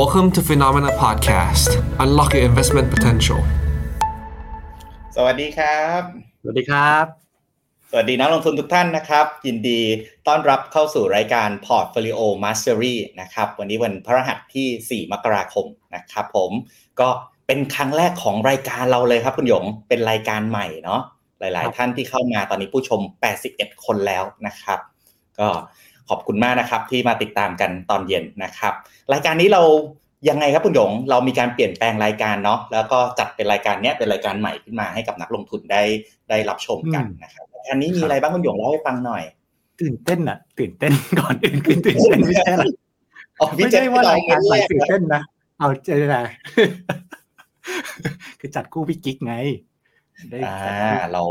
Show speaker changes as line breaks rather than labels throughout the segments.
Welcome to Phenomena Podcast. Unlock your investment potential.
สวัสดีครับ
สวัสดีครับ
สวัสดีนักลงทุนทุกท่านนะครับ ยินดีต้อนรับเข้าสู่รายการ Portfolio Mastery นะครับ วันนี้วันพฤหัสที่ 4 มกราคมนะครับผมก็เป็นครั้งแรกของรายการเราเลยครับคุณหยง เป็นรายการใหม่เนาะหลาย ๆ ท่านที่เข้ามาตอนนี้ผู้ชม 81 คนแล้วนะครับ ก็ ขอบคุณมากนะครับ ที่มาติดตามกันตอนเย็นนะครับ รายการนี้เรายังไงครับคุณหยงเรามีการเปลี่ยนแปลงรายการเนาะแล้วก็จัดเป็นรายการเนี้ยเป็นรายการใหม่ขึ้นมาให้กับนักลงทุนได้ได้รับชมกันนะครับรายการนี้มีอะไรบ้างคุณหยงเล่าให้ฟังหน่อย
ตื่นเต้นอะ ตื่นเต้นก่อนอื่นคือตื่นเต้นไม่ใช่หรอ
อ๋อพี่
ไม่
เจษ
ใช่ว่ารายการใหม่
แร
ตื่นเต้นนะเอาใจนะคือจัดคู่พี่กิ๊กไงได้
อ่า
จัดคู่
เรา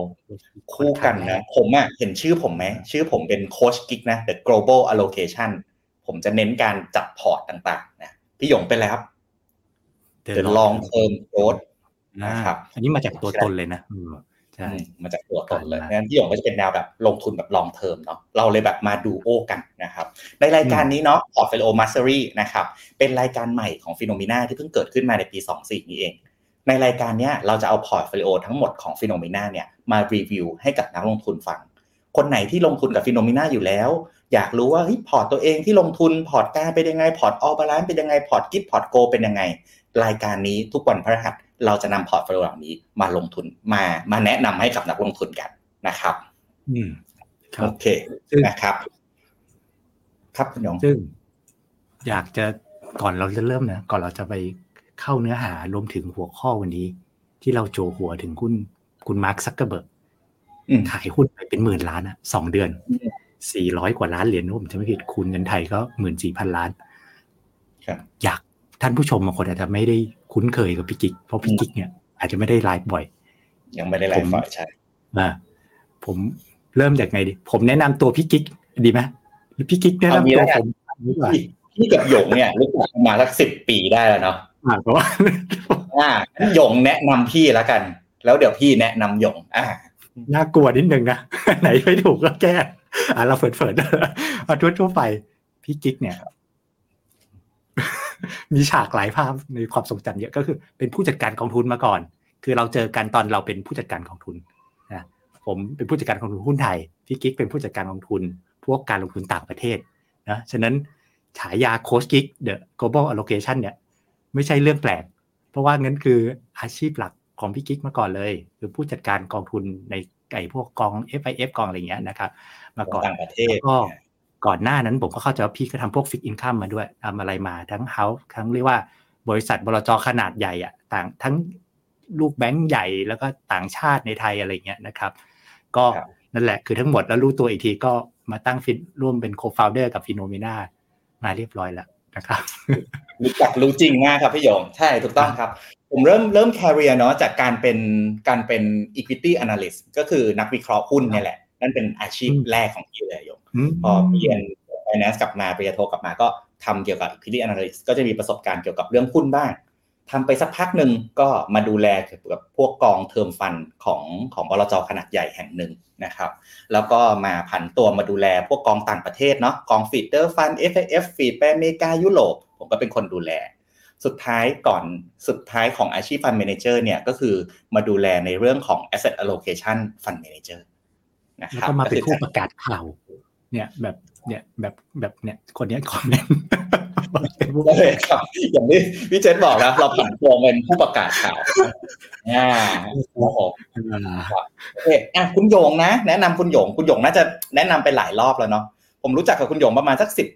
คู่กันนะ ผมอะเห็นชื่อผมไหม ชื่อผมเป็นโค้ชกิ๊กนะ The Global Allocation ผมจะเน้นการจัดพอร์ตต่างๆนะพี่หยงเป็นอะไรครับ The Long Term Growth นะครับ
อันนี้มาจากตัวตนเลยนะอืมใช่
อืมมาจากตัวตนเลย
อ่า
งั้นพี่หยงก็จะเป็นแนวแบบลงทุนแบบ long term เนาะ เราเลยแบบมาดูโอกันนะครับ ในรายการนี้เนาะ Portfolio Mastery นะครับ เป็นรายการใหม่ของฟิโน m ม n a ที่เพิ่งเกิดขึ้นมาในปี 24 นี้เอง ในรายการเนี้ยเราจะเอาพอร์ตโฟลิโอทั้งหมดของฟิโน m ม n a เนี่ยมารีวิวให้กับนักลงทุนฟัง คนไหนที่ลงทุนกับฟิโน m ม n a อยู่แล้ว อยากรู้ว่าเฮ้ยพอร์ตตัวเองที่ลงทุนพอร์ต GAR เป็นยังไงพอร์ตออ l บาลานซ์เป็นยังไงพอร์ต GIF พอร์ตโกเป็นยังไง รายการนี้ทุกวันพฤหัสเราจะนำ portfolio เหล่านี้มาลงทุนมามาแนะนำให้กับนักลงทุนกันนะครับ
อืมครับ
โอเค
ซึ่ง
นะครับ ครับคุณหยง
ซึ่ง อยากจะก่อนเราจะเริ่มนะก่อนเราจะไป เข้าเนื้อหารวมถึงหัวข้อวันนี้ ที่เราจั่วหัวถึงคุณคุณมาร์คซักเกอร์เบิร์ก
อืม
ขายหุ้นไปเป็นหมื่นล้านอะสองเดือน
อืม
สี่ร้อยกว่าล้านเหรียญนะผมจะไม่ผิดคูณเงินไทยก็หมื่นสี่พันล้าน
ครับ
อยากท่านผู้ชมบางคนอาจจะไม่ได้คุ้นเคยกับพี่กิ๊กเพราะพี่กิ๊กเนี่ยอาจจะไม่ได้ไลฟ์บ่อย
ยังไม่ได้ไล
ผม
ฝ่ายใช่
อ่าผมเริ่มจากไงดี ผมแนะนำตัวพี่กิ๊กดีไหมหรือพี่กิ๊กแนะนำตัวผมดีกว่า
พี่พี่กับหยงเนี่ยรู้จักกันมาสักสิบปีได้แล้วเนาะ
อ่าเพราะว่า
อ่าหยงแนะนำพี่แล้วกัน แล้วเดี๋ยวพี่แนะนำหยง อ่า
น่ากลัวนิดนึงนะไหนไม่ถูกก็แก้อ่าเราเฟิดเฟิดๆเอาทั่วๆไปพี่กิ๊กเนี่ยมีฉากหลายภาพในความทรงจำเยอะก็คือ เป็นผู้จัดการกองทุนมาก่อน คือเราเจอกันตอนเราเป็นผู้จัดการกองทุนนะผมเป็นผู้จัดการกองทุนหุ้นไทยพี่กิ๊กเป็นผู้จัดการกองทุน พวกการลงทุนต่างประเทศนะฉะนั้นฉายาโค้ชกิ๊ก The Global Allocation เนี่ย ไม่ใช่เรื่องแปลก เพราะว่างั้นคืออาชีพหลักของพี่กิ๊กมาก่อนเลย คือผู้จัดการกองทุนในไก่พวกกอง FIF กองอะไรอย่างเงี้ยนะครับมาก่อน
ต่างประเทศ
แล้วก็ก่อนหน้านั้นผมก็เข้าใจว่าพี่ก็ทำพวก fixed income มาด้วยทำอะไรมาทั้ง house ทั้งเรียกว่าบริษัทบลจขนาดใหญ่อะต่างทั้งลูกแบงก์ใหญ่แล้วก็ต่างชาติในไทยอะไรเงี้ยนะครับ ก็
ครับ
นั่นแหละคือทั้งหมดแล้วรู้ตัวอีกทีก็มาตั้งฟินร่วมเป็นโคฟาวเดอร์กับฟิโนเมนามาเรียบร้อยแล้วนะครับ
รู้จักรู้จริงมากครับพี่หยงใช่ถูกต้องครับ ผมเริ่มเริ่ม career เนาะจากการเป็นการเป็น equity analyst ก็คือนักวิเคราะห์หุ้นเนี่ยแหละ นั่นเป็นอาชีพ
อืม
แรกของพี่เลยหยง
อืม
พอพี่เรียน finance กลับมาปริญญาโทกลับมาก็ทำเกี่ยวกับ equity analyst ก็จะมีประสบการณ์เกี่ยวกับเรื่องหุ้นบ้างทำไปสักพักหนึ่งก็มาดูแลเกี่ยวกับพวกกอง term fund ของของบลจขนาดใหญ่แห่งหนึ่งนะครับ แล้วก็มาผันตัวมาดูแลพวกกองต่างประเทศเนาะกอง feeder fund F F feed ไปอเมริกายุโรป ผมก็เป็นคนดูแล สุดท้ายก่อนสุดท้ายของอาชีพ Fund Manager เนี่ยก็คือมาดูแลในเรื่องของ Asset Allocation Fund Manager นะครับ
แล้วก็มาเป็น
ก็
ผู้
คือ
ประกาศข่าวเนี่ยแบบเนี่ยแบบแบบเนี่ยคนเนี้ยคอมเมนต์เป็นผู้
ได้เลยครับอย่างที่พี่เจษบอกแล้วเราผันตัวเป็นผู้ประกาศข่าวอ่าโอ้โห
อ่า
โอเคอะคุณโยงนะ แนะนำคุณโยง คุณโยงน่าจะแนะนำไปหลายรอบแล้วเนาะผมรู้จักกับคุณโยงประมาณสักสิบ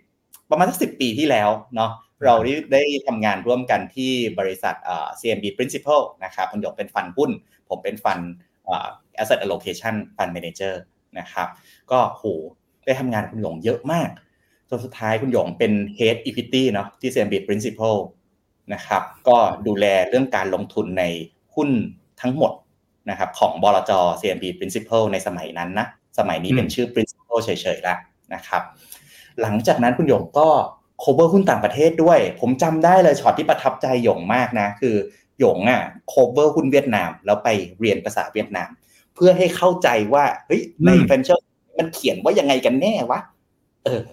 ประมาณสักสิบปีที่แล้วเนาะ เราได้ได้ทำงานร่วมกันที่บริษัทเอ่อ CMB Principal นะครับคุณโยงเป็นฟันหุ้น ผมเป็นฟันเอ่อ Asset Allocation Fund Manager นะครับก็โหได้ทำงานกับคุณโยงเยอะมากจนสุดท้ายคุณโยงเป็น Head Equity เนาะที่ CMB Principal นะครับก็ดูแลเรื่องการลงทุนในหุ้นทั้งหมดนะครับของบลจ CMB Principal ในสมัยนั้นนะ สมัยนี้เป็นชื่อ Principal เฉยๆแล้วนะครับ หลังจากนั้นคุณหยงก็ cover หุ้นต่างประเทศด้วย ผมจำได้เลยช็อตที่ประทับใจหยงมากนะ คือหยงอะ cover หุ้นเวียดนาม แล้วไปเรียนภาษาเวียดนาม เพื่อให้เข้าใจว่าเฮ้ยใน
อืม
venture มันเขียนว่ายังไงกันแน่วะเออ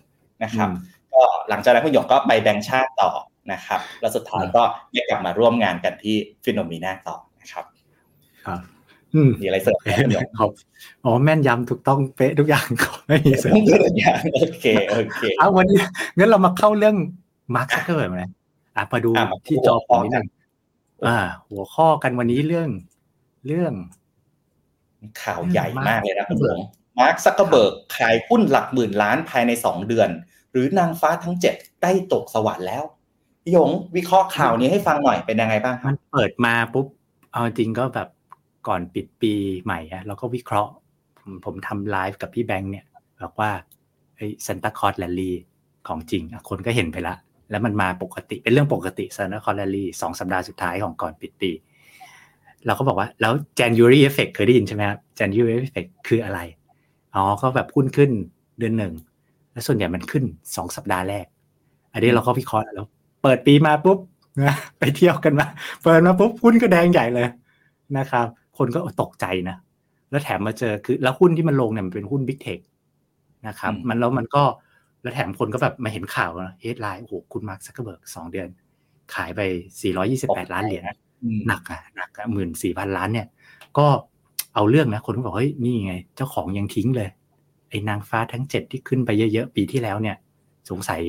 นะครับ
อืม
ก็หลังจากนั้นคุณหยงก็ไปแบงค์ชาติต่อนะครับ แล้วสุดท้ายก็ได้กลับมาร่วมงานกันที่ Finnomena ต่อนะครับ
ครับอื ม
มีอะไรเสริมไหมคุณหยง
ครับอ๋อแม่นยำถูกต้องเป๊ะทุกอย่างขอไม่มีเสริม
ต้องเกิดอย่างโอเคโอเค
เอาวันนี้งั้นเรามาเข้าเรื่องมาร์คซักเกอร์เบิร์กนะอะมาดู
อะมา
ที่จอผมนิดนึงอ่า หัวข้อกันวันนี้เรื่องเรื่อง
ข่าวใหญ่มากเลยนะคุณหยงมาร์คซักเกอร์เบิร์กขายหุ้นหลักหมื่นล้านภายในสองเดือน หรือนางฟ้าทั้งเจ็ดได้ตกสวรรค์แล้วพี่หยงวิเคราะห์ข่าวนี้ให้ฟังหน่อยเป็นยังไงบ้างครั
มั
บ
นเปิดมาปุ๊บเอาจริงก็แบบ ก่อนปิดปีใหม่อะเราก็วิเคราะห์ผมผมทำไลฟ์กับพี่แบงค์เนี่ยบอกว่าไอ้ Santa Claus rally ของจริงอะคนก็เห็นไปละ แล้วมันมาปกติเป็นเรื่องปกติ Santa Claus rally สองสัปดาห์สุดท้ายของก่อนปิดปี เราก็บอกว่าแล้ว January effect เคยได้ยินใช่ไหมครับ January effect คืออะไรอ๋อก็แบบหุ้นขึ้นเดือนหนึ่งแล้วส่วนใหญ่มันขึ้นสองสัปดาห์แรก อันนี้เราก็วิเคราะห์แล้ว เปิดปีมาปุ๊บนะไปเที่ยวกันมา เปิดมาปุ๊บหุ้นก็แดงใหญ่เลยนะครับ คนก็ตกใจนะ แล้วแถมมาเจอคือ แล้วหุ้นที่มันลงเนี่ยมันเป็นหุ้น big techนะครับ
อืม
มันแล้วมันก็แล้วแถมคนก็แบบมาเห็นข่าว headline โอ้โหคุณมาร์คซักเกอร์เบิร์กสองเดือน ขายไป 428 ล้านเหรียญ
อืม
หนักอะหนักอะหมื่นสี่พันล้านเนี่ย ก็เอาเรื่องนะ คนก็บอกเฮ้ยนี่ไง เจ้าของยังทิ้งเลย ไอ้นางฟ้าทั้งเจ็ดที่ขึ้นไปเยอะๆ ปีที่แล้วเนี่ย สงสัย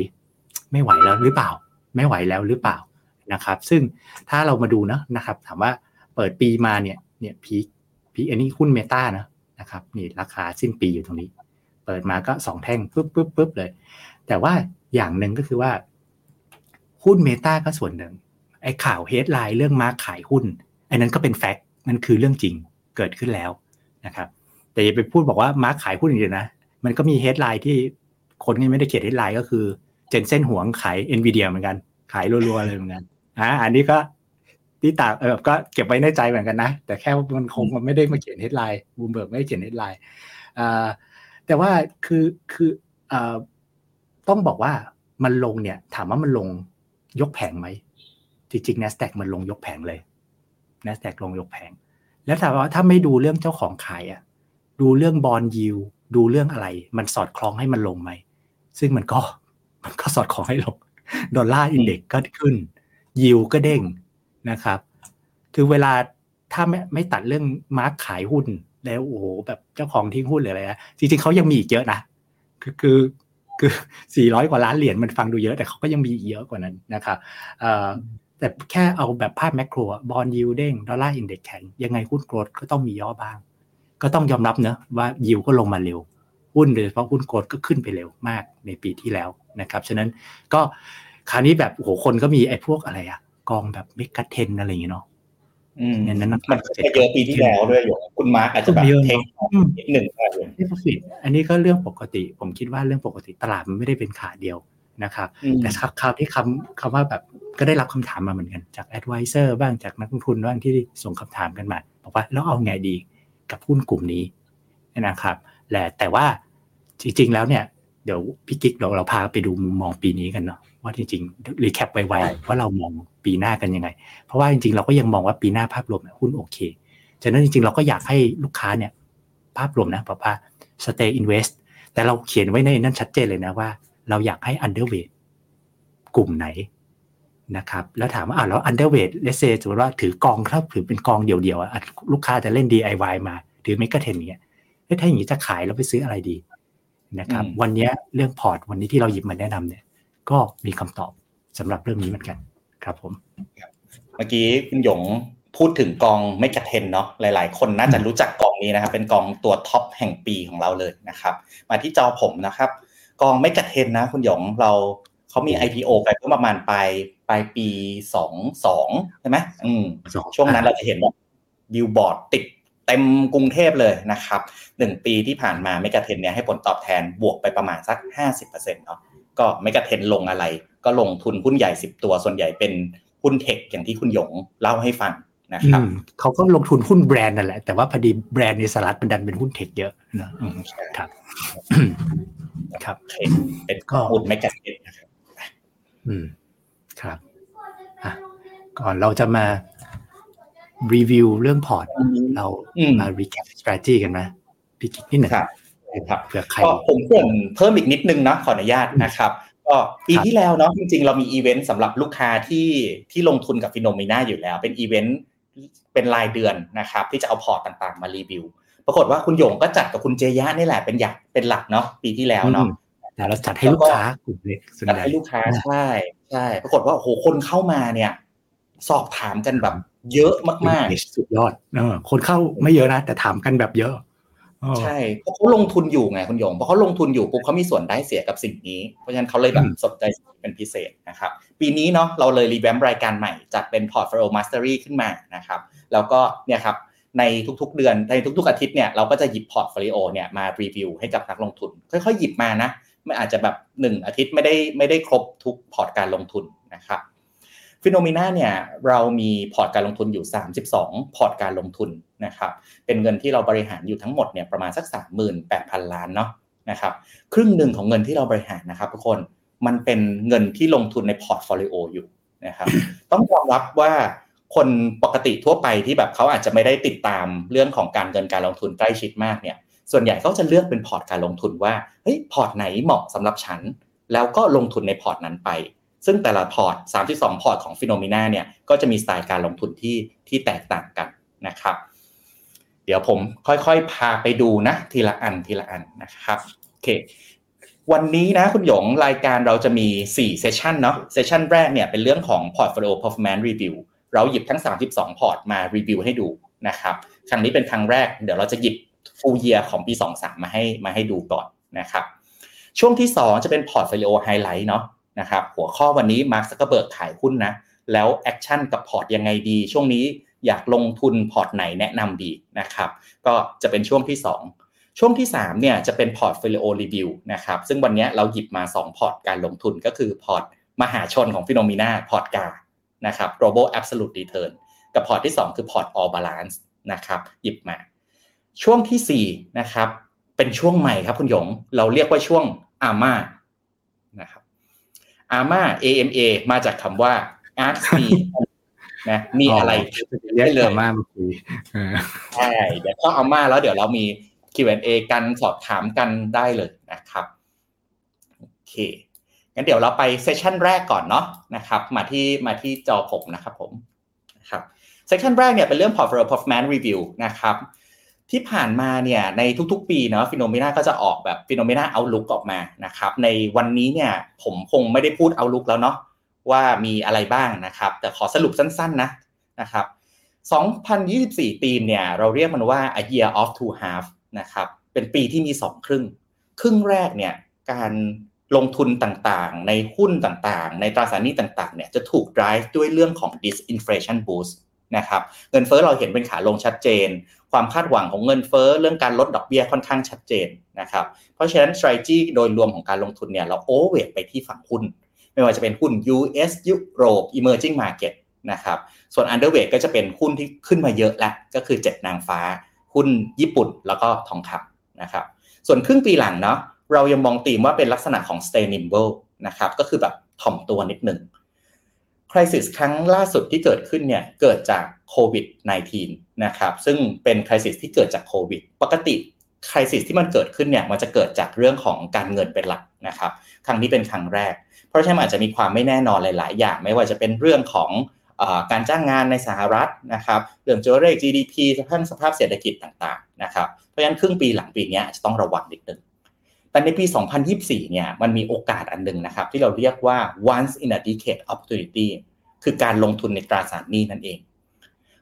ไม่ไหวแล้วหรือเปล่า ไม่ไหวแล้วหรือเปล่านะครับ ซึ่งถ้าเรามาดูนะนะครับ ถามว่าเปิดปีมาเนี่ย เนี่ย peak peak อันนี้หุ้น Meta นะนะครับนี่ราคาสิ้นปีอยู่ตรงนี้ เปิดมาก็สองแท่งปุ๊บปุ๊บปุ๊บเลย แต่ว่าอย่างหนึ่งก็คือว่า หุ้น Meta ก็ส่วนหนึ่งไอ้ข่าว headline เรื่องมาขายหุ้นไอ้นั้นก็เป็น fact มันคือเรื่องจริงเกิดขึ้นแล้วนะครับแต่อย่าไปพูดบอกว่ามาขายหุ้นอย่างเดียวนะมันก็มี headline ที่คนที่ไม่ได้เขียน headline ก็คือ Jensen Huang ขาย NVIDIA เหมือนกัน ขายรัวๆเลยเหมือนกันอ่าอันนี้ก็ ที่ต่างเออก็เก็บไว้ในใจเหมือนกันนะ แต่แค่ว่ามันคงมันไม่ได้มาเขียน headline Bloomberg ไม่ได้เขียน headline อ่าแต่ว่าคือคืออ่าต้องบอกว่ามันลงเนี่ย ถามว่ามันลงยกแผงไหมจริงๆ NASDAQ มันลงยกแผงเลย NASDAQ ลงยกแผง แล้วถามว่าถ้าไม่ดูเรื่องเจ้าของขายอะดูเรื่อง bond yield ดูเรื่องอะไร มันสอดคล้องให้มันลงไหม ซึ่งมันก็มันก็สอดคล้องให้ลง dollar index ก็ขึ้น ยิวก็เด้ง นะครับ คือเวลาถ้าไม่ไม่ตัดเรื่องมาร์กขายหุ้นแล้วโอ้โหแบบเจ้าของทิ้งหุ้นหรืออะไรนะจริงๆเขายังมีอีกเยอะนะคือคือคือสี่ร้อยกว่าล้านเหรียญมันฟังดูเยอะแต่เขาก็ยังมีอีกเยอะกว่านั้นนะครับแต่แค่เอาแบบภาพ macro bond yield เด้ง dollar index แข็งยังไงหุ้น growth ก็ต้องมีย่อบ้าง ก็ต้องยอมรับเนอะว่ายิวก็ลงมาเร็วหุ้นโดยเฉพาะหุ้นโกลดก็ขึ้นไปเร็วมากในปีที่แล้วนะครับ ฉะนั้นก็คราวนี้แบบโอ้โหคนก็มีไอ้พวกอะไรอะ กองแบบเมกะเทนอะไรอย่างเงี้ยเนาะ
อืม
เนี่ยนั้น
มันก็เยอะปีที่แล้วด้วยหยงคุณมาร์กอาจจะแบบ
เยอะ
เทค
เนาะอืม
นิดหนึ่งก็ได้หยง
นี่ก็ผิดอันนี้ก็เรื่องปกติ ผมคิดว่าเรื่องปกติตลาดมันไม่ได้เป็นขาเดียวนะครับ
อืม
แต่คราวที่คำคำว่าแบบก็ได้รับคำถามมาเหมือนกันจากแอดไวเซอร์บ้างจากนักลงทุนบ้างที่ส่งคำถามกันมาบอกว่าแล้วเอาไงดีกับหุ้นกลุ่มนี้นะครับและแต่ว่าจริงๆแล้วเนี่ย เดี๋ยวพี่กิ๊กเราเราพาไปดูมุมมองปีนี้กันเนาะ ว่าจริงๆรีแคปไวๆว่าเรามองปีหน้ากันยังไง เพราะว่าจริงๆ เราก็ยังมองว่าปีหน้าภาพรวมเนี่ยหุ้นโอเคฉะนั้นจริงๆ เราก็อยากให้ลูกค้าเนี่ยภาพรวมนะบอกว่า stay invest แต่เราเขียนไว้ในนั้นชัดเจนเลยนะว่า เราอยากให้ underweight กลุ่มไหนนะครับแล้วถามว่าอ่าแล้ว underweight let's say สมมติว่าถือกองถ้าถือเป็นกองเดี่ยวๆอะลูกค้าจะเล่น DIY มาถือ mega 10เนี้ยเอ้ยถ้าอย่างนี้จะขายแล้วไปซื้ออะไรดีนะครับ
อืม
วันเนี้ยเรื่องพอร์ตวันนี้ที่เราหยิบมาแนะนำเนี่ย ก็มีคำตอบสำหรับเรื่องนี้เหมือนกันครับผม
เมื่อกี้คุณหยงพูดถึงกองไม่กระเทนเนาะหลาย ๆ คนน่าจะรู้จักกองนี้นะครับ เป็นกองตัวท็อปแห่งปีของเราเลยนะครับ มาที่จอผมนะครับ กอง MEGA 10นะ คุณหยงเราเขามี IPO ไปเมื่อประมาณปลายปลายปีสองสองใช่ไหมอืมช่วงนั้นเราจะเห็นแบบบิลบอร์ดติดเต็มกรุงเทพเลยนะครับหนึ่งปีที่ผ่านมา MEGA 10เนี่ยให้ผลตอบแทนบวกไปประมาณสักห้าสิบเปอร์เซ็นต์เนาะ ก็ MEGA 10ลงอะไร ก็ลงทุนหุ้นใหญ่สิบตัว ส่วนใหญ่เป็นหุ้น tech อย่างที่คุณหยงเล่าให้ฟังนะครับ
อืมเขาก็ลงทุนหุ้นแบรนด์นั่นแหละ แต่ว่าพอดีแบรนด์ในสหรัฐมันดันเป็นหุ้น tech เยอะนะอืมครับ ครับ
โอเคเป็น
ก็
หุ้น MEGA 10นะครับ
อืมครับอะก่อนเราจะมารีวิวเรื่องพอร์ต เรา
อืม
มา recap strategy กันไหมพี่กิ๊กนิดหนึ่ง
ครับครับ
เผื่อใคร
ก็ผมเกริ่นเพิ่มอีกนิดนึงนะขออนุญาตนะครับก็ปีที่แล้วเนาะจริงๆ เรามีอีเวนต์สำหรับลูกค้าที่ที่ลงทุนกับ FINNOMENA อยู่แล้ว เป็นอีเวนต์เป็นรายเดือนนะครับ ที่จะเอาพอร์ตต่างๆ มารีวิว ปรากฏว่าคุณหยงก็จัดกับคุณเจยะนี่แหละเป็นหยักเป็นหลักเนาะปีที่แล้วเนาะ
แต่เราจัดให้ลูกค้ากลุ่มเล็กส่วน
จัด
ใหญ่
ให้ลูกค้าใช่ใช่ปรากฏว่าโอ้โหคนเข้ามาเนี่ย สอบถามกันแบบเยอะมาก
สุดยอดเออคนเข้าไม่เยอะนะแต่ถามกันแบบเยอะอ๋อ
ๆ ใช่เพราะเขาลงทุนอยู่ไงคุณหยงเพราะเขาลงทุนอยู่ปุ๊บเขามีส่วนได้เสียกับสิ่งนี้ เพราะฉะนั้นเขาเลยแบบ
อืม
สนใจเป็นพิเศษนะครับ ปีนี้เนาะเราเลย revamp รายการใหม่จัดเป็น Portfolio Mastery ขึ้นมานะครับ แล้วก็เนี่ยครับในทุกๆเดือนในทุกๆอาทิตย์เนี่ยเราก็จะหยิบ portfolio เนี่ยมารีวิวให้กับนักลงทุน ค่อยๆหยิบมานะไม่อาจจะแบบหนึ่งอาทิตย์ไม่ได้ไม่ได้ครบทุกพอร์ตการลงทุนนะครับ FINNOMENA เนี่ยเรามีพอร์ตการลงทุนอยู่ 32 พอร์ตการลงทุน นะครับเป็นเงินที่เราบริหารอยู่ทั้งหมดเนี่ยประมาณสัก 38,000 ล้านเนาะนะครับครึ่งหนึ่งของเงินที่เราบริหารนะครับทุกคนมันเป็นเงินที่ลงทุนใน portfolio อยู่นะครับต้องยอมรับว่าคนปกติทั่วไปที่แบบเขาอาจจะไม่ได้ติดตามเรื่องของการเงินการลงทุนใกล้ชิดมากเนี่ยส่วนใหญ่เขาจะเลือกเป็นพอร์ตการลงทุนว่าเฮ้ยพอร์ตไหนเหมาะสำหรับฉัน แล้วก็ลงทุนในพอร์ตนั้นไป ซึ่งแต่ละพอร์ต 32 พอร์ตของ FINNOMENA เนี่ยก็จะมีสไตล์การลงทุนที่ที่แตกต่างกันนะครับ เดี๋ยวผมค่อยๆ พาไปดูนะ ทีละอันทีละอันนะครับโอเควันนี้นะคุณหยงรายการเราจะมี 4 session เนาะ session แรกเนี่ยเป็นเรื่องของ Portfolio Performance Review เราหยิบทั้ง 32 พอร์ตมารีวิวให้ดูนะครับครั้งนี้เป็นครั้งแรกเดี๋ยวเราจะหยิบ full year ของปี 23 มาให้มาให้ดูก่อนนะครับช่วงที่ 2 จะเป็น Portfolio Highlight เนาะนะครับหัวข้อวันนี้ Mark Zuckerberg ขายหุ้นนะแล้ว action กับพอร์ตยังไงดี ช่วงนี้ อยากลงทุนพอร์ตไหนแนะนำดีนะครับ ก็จะเป็นช่วงที่ 2 ช่วงที่3เนี่ยจะเป็น Portfolio Review นะครับ ซึ่งวันนี้เราหยิบมา 2 พอร์ตการลงทุนก็คือพอร์ตมหาชนของ FINNOMENA พอร์ต GAR นะครับ global absolute return กับพอร์ตที่ 2 คือพอร์ต All Balance นะครับ หยิบมา ช่วงทีสี่4นะครับเป็นช่วงใหม่ครับคุณหยง เราเรียกว่าช่วง AMA นะครับ AMA AMA มาจากคำว่า ask me นะมีอะไร
เรียกเลยมาเมื่อกี้เออ
ใช่เดี๋ยวเข้า AMA แล้วเดี๋ยวเรามี Q&A กันสอบถามกันได้เลยนะครับโอเคงั้นเดี๋ยวเราไปเซสชันแรกก่อนเนาะนะครับ มาที่มาที่จอผมนะครับผมนะครับเซสชันแรกเนี่ยเป็นเรื่อง portfolio performance review นะครับที่ผ่านมาเนี่ยในทุกๆ ปีเนาะ FINNOMENA ก็จะออกแบบ FINNOMENA outlook ออกมานะครับในวันนี้เนี่ยผมคงไม่ได้พูด outlook แล้วเนาะ ว่ามีอะไรบ้างนะครับ แต่ขอสรุปสั้นๆนะนะครับ 2024 ปีเนี่ยเราเรียกมันว่า a year of two half นะครับเป็นปีที่มี 2 ครึ่ง ครึ่งแรกเนี่ยการลงทุนต่างๆ ในหุ้นต่างๆ ในตราสารหนี้ต่างๆเนี่ยจะถูก drive ด้วยเรื่องของ disinflation boost นะครับเงินเฟ้อเราเห็นเป็นขาลงชัดเจน ความคาดหวังของเงินเฟ้อเรื่องการลดดอกเบี้ยค่อนข้างชัดเจนนะครับเพราะฉะนั้น strategy โดยรวมของการลงทุนเนี่ยเรา overweight ไปที่ฝั่งหุ้น ไม่ว่าจะเป็นหุ้น US ยุโรป emerging market นะครับ ส่วน underweight ก็จะเป็นหุ้นที่ขึ้นมาเยอะแล้ว ก็คือเจ็ดนางฟ้า หุ้นญี่ปุ่นแล้วก็ทองคำนะครับ ส่วนครึ่งปีหลังเนาะเรายังมองตีมว่าเป็นลักษณะของ stay nimble นะครับ ก็คือแบบถ่อมตัวนิดหนึ่งคริสิสครั้งล่าสุดที่เกิดขึ้นเนี่ย เกิดจากโควิด -19 นะครับ ซึ่งเป็นคริสิสที่เกิดจากโควิด ปกติคริสิสที่มันเกิดขึ้นเนี่ย มันจะเกิดจากเรื่องของการเงินเป็นหลักนะครับ ครั้งนี้เป็นครั้งแรก ราะฉะนั้นอาจจะมีความไม่แน่นอนหลาย ๆ อย่าง ไม่ว่าจะเป็นเรื่องของอการจ้างงานในสหรัฐนะครับเรื่องตัวเลข GDP สภาพสภาพเศรษฐกิจต่าง ๆ นะครับ เพราะฉะนั้นครึ่งปีหลังปีนี้จจะต้องระวังนิดนึงแต่ในปี 2024 เนี่ยมันมีโอกาสอันหนึ่งนะครับ ที่เราเรียกว่า once in a decade opportunity คือการลงทุนในตราสารหนี้นั่นเอง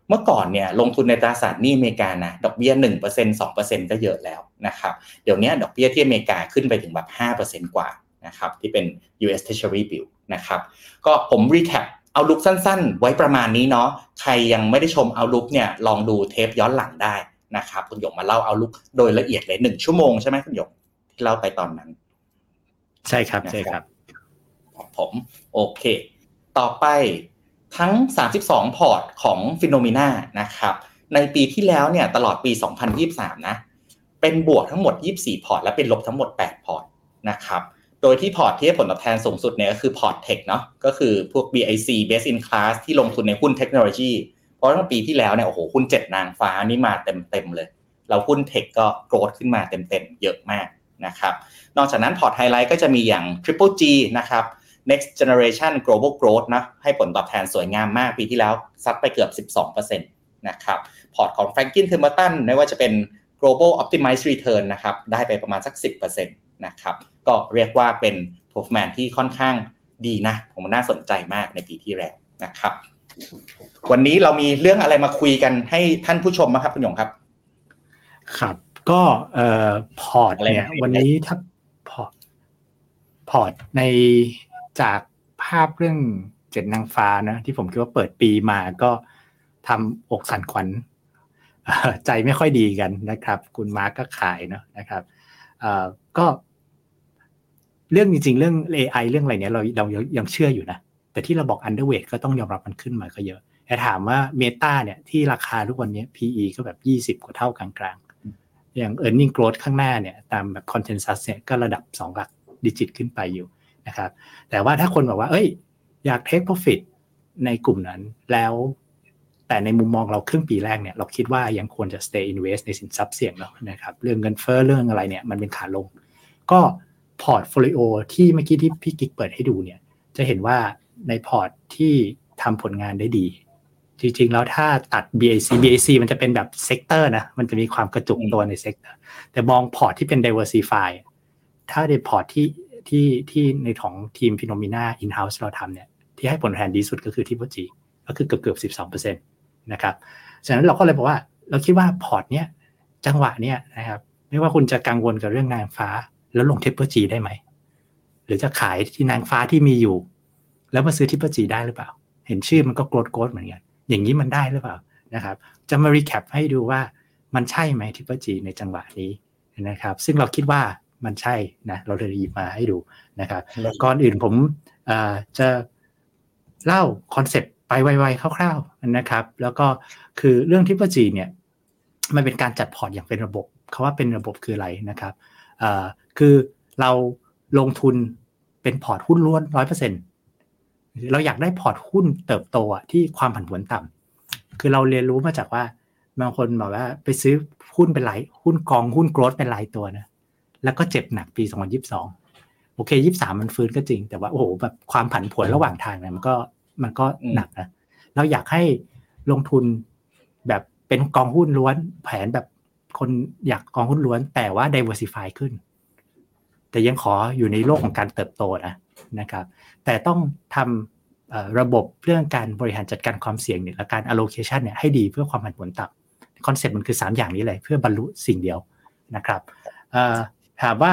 เมื่อก่อนเนี่ยลงทุนในตราสารหนี้อเมริกานะดอกเบี้ย1% 2%ก็เยอะแล้วนะครับ เดี๋ยวนี้ดอกเบี้ยที่อเมริกาขึ้นไปถึงแบบ5%กว่า นะครับที่เป็น US Treasury Bill นะครับก็ผม recap เอาลุกสั้นๆ ไว้ประมาณนี้เนาะใครยังไม่ได้ชมเอาลุกเนี่ยลองดูเทปย้อนหลังได้นะครับคุณหยงมาเล่า outlook โดยละเอียดเลยหนึ่งชั่วโมงใช่ไหมคุณหยงที่เล่าไปตอนนั้น
ใช่ครับใช่ครับ
ผมโอเค ต่อไปทั้ง 32 พอร์ตของ Finnomena นะครับในปีที่แล้วเนี่ยตลอดปี 2023 นะ เป็นบวกทั้งหมด 24 พอร์ต และเป็นลบทั้งหมด 8 พอร์ตนะครับ โดยที่พอร์ตที่ให้ผลตอบแทนสูงสุดเนี่ยก็คือพอร์ต tech เนาะก็คือพวก BIC Best in Class ที่ลงทุนในหุ้นเทคโนโลยี เพราะทั้งปีที่แล้วเนี่ยโอ้โหหุ้นเจ็ดนางฟ้านี่มาเต็มๆเลย แล้วหุ้น tech ก็ growth ขึ้นมาเต็มๆเยอะมากนะครับนอกจากนั้นพอร์ตไฮไลท์ก็จะมีอย่าง Triple G นะครับ next generation global growth นะให้ผลตอบแทนสวยงามมากปีที่แล้วซัดไปเกือบ 12%นะครับพอร์ตของ Franklin Templeton ไม่ว่าจะเป็น global optimized return นะครับได้ไปประมาณสัก 10% นะครับก็เรียกว่าเป็น performance ที่ค่อนข้างดีนะ ผมน่าสนใจมากในปีที่แล้วนะครับ วันนี้เรามีเรื่องอะไรมาคุยกันให้ท่านผู้ชมมาครับคุณหยงครับ
ครับก็เอ่อพอร์ตเนี่ยวันนี้ถ้าพอร์ตพอร์ตในจากภาพเรื่องเจ็ดนางฟ้านะที่ผมคิดว่าเปิดปีมาก็ทำอกสั่นขวัญใจไม่ค่อยดีกันนะครับ คุณมาร์กก็ขายเนาะนะครับเอ่อก็ เรื่องจริงๆ เรื่อง AI เรื่องอะไรเนี้ยเราเรายังเชื่ออยู่นะ แต่ที่เราบอก underweight ก็ต้องยอมรับมันขึ้นมาก็เยอะ แต่ถามว่าเมตาเนี่ยที่ราคาทุกวันนี้ PE ก็แบบ 20 กว่าเท่ากลางๆ อย่าง e a r n i n g growth ข้างหน้าเนี่ยตามแบบ consensus เนี่ยก็ระดับ 2 หลักดิจิตขึ้นไปอยู่นะครับ แต่ว่าถ้าคนบอกว่า เอ้ย อยาก take profit ในกลุ่มนั้นแล้วแต่ในมุมมองเราครึ่งปีแรกเนี่ยเราคิดว่ายังควรจะ stay invest ในสินทรัพย์เสี่ยงเนาะนะครับ เรื่องเงินเฟ้อเรื่องอะไรเนี่ยมันเป็นขาลง ก็ portfolio ที่เมื่อกี้ที่พี่กิ๊กเปิดให้ดูเนี่ย จะเห็นว่าในพอร์ตที่ทำผลงานได้ดี จริงๆ แล้วถ้าตัด BIC BIC มันจะเป็นแบบ sector นะ มันจะมีความกระจุกตัวใน sector แต่มองพอร์ตที่เป็น diversify ถ้าในพอร์ตที่ที่ที่ในของทีม Finnomena in-house เราทำเนี่ย ที่ให้ผลแทนดีสุดก็คือ Triple G ก็คือเกือบเกือบสิบสองเปอร์เซ็นต์นะครับฉะนั้นเราก็เลยบอกว่าเราคิดว่าพอร์ตเนี้ยจังหวะเนี้ยนะครับ ไม่ว่าคุณจะกังวลกับเรื่องนางฟ้า แล้วลง Triple G ได้ไหม หรือจะขายที่นางฟ้าที่มีอยู่ แล้วมาซื้อ Triple G ได้หรือเปล่า เห็นชื่อมันก็ growth growth เหมือนกัน อย่างนี้มันได้หรือเปล่านะครับ จะมา recap ให้ดูว่ามันใช่ไหม Triple G ในจังหวะนี้นะครับ ซึ่งเราคิดว่ามันใช่นะเราเลยหยิบมาให้ดูนะครับก่อนอื่นผมจะเล่า concept ไปไวๆคร่าวๆนะครับ แล้วก็คือเรื่อง Triple G เนี่ยมันเป็นการจัดพอร์ตอย่างเป็นระบบคำว่าเป็นระบบคืออะไรนะครับ คือเราลงทุนเป็นพอร์ตหุ้นล้วนร้อยเปอร์เซ็นเราอยากได้พอร์ตหุ้นเติบโตที่ความผันผวนต่ำคือเราเรียนรู้มาจากว่าบางคนบอกว่าไปซื้อหุ้นเป็นหลายหุ้นกองหุ้น growth เป็นหลายตัวนะแล้วก็เจ็บหนักปี2022โอเค23มันฟื้นก็จริง แต่ว่าโอ้โหแบบความผันผวนระหว่างทางเนี่ยมันก็มันก็หนักนะเราอยากให้ลงทุนแบบเป็นกองหุ้นล้วนแผนแบบคนอยากกองหุ้นล้วน แต่ว่า diversify ขึ้น แต่ยังขออยู่ในโลกของการเติบโตนะนะครับ แต่ต้องทำระบบเรื่องการบริหารจัดการความเสี่ยงเนี่ยและการ allocation เนี่ยให้ดีเพื่อความผันผวนต่ำ concept มันคือ 3 อย่างนี้เลยเพื่อบรรลุสิ่งเดียวนะครับถามว่า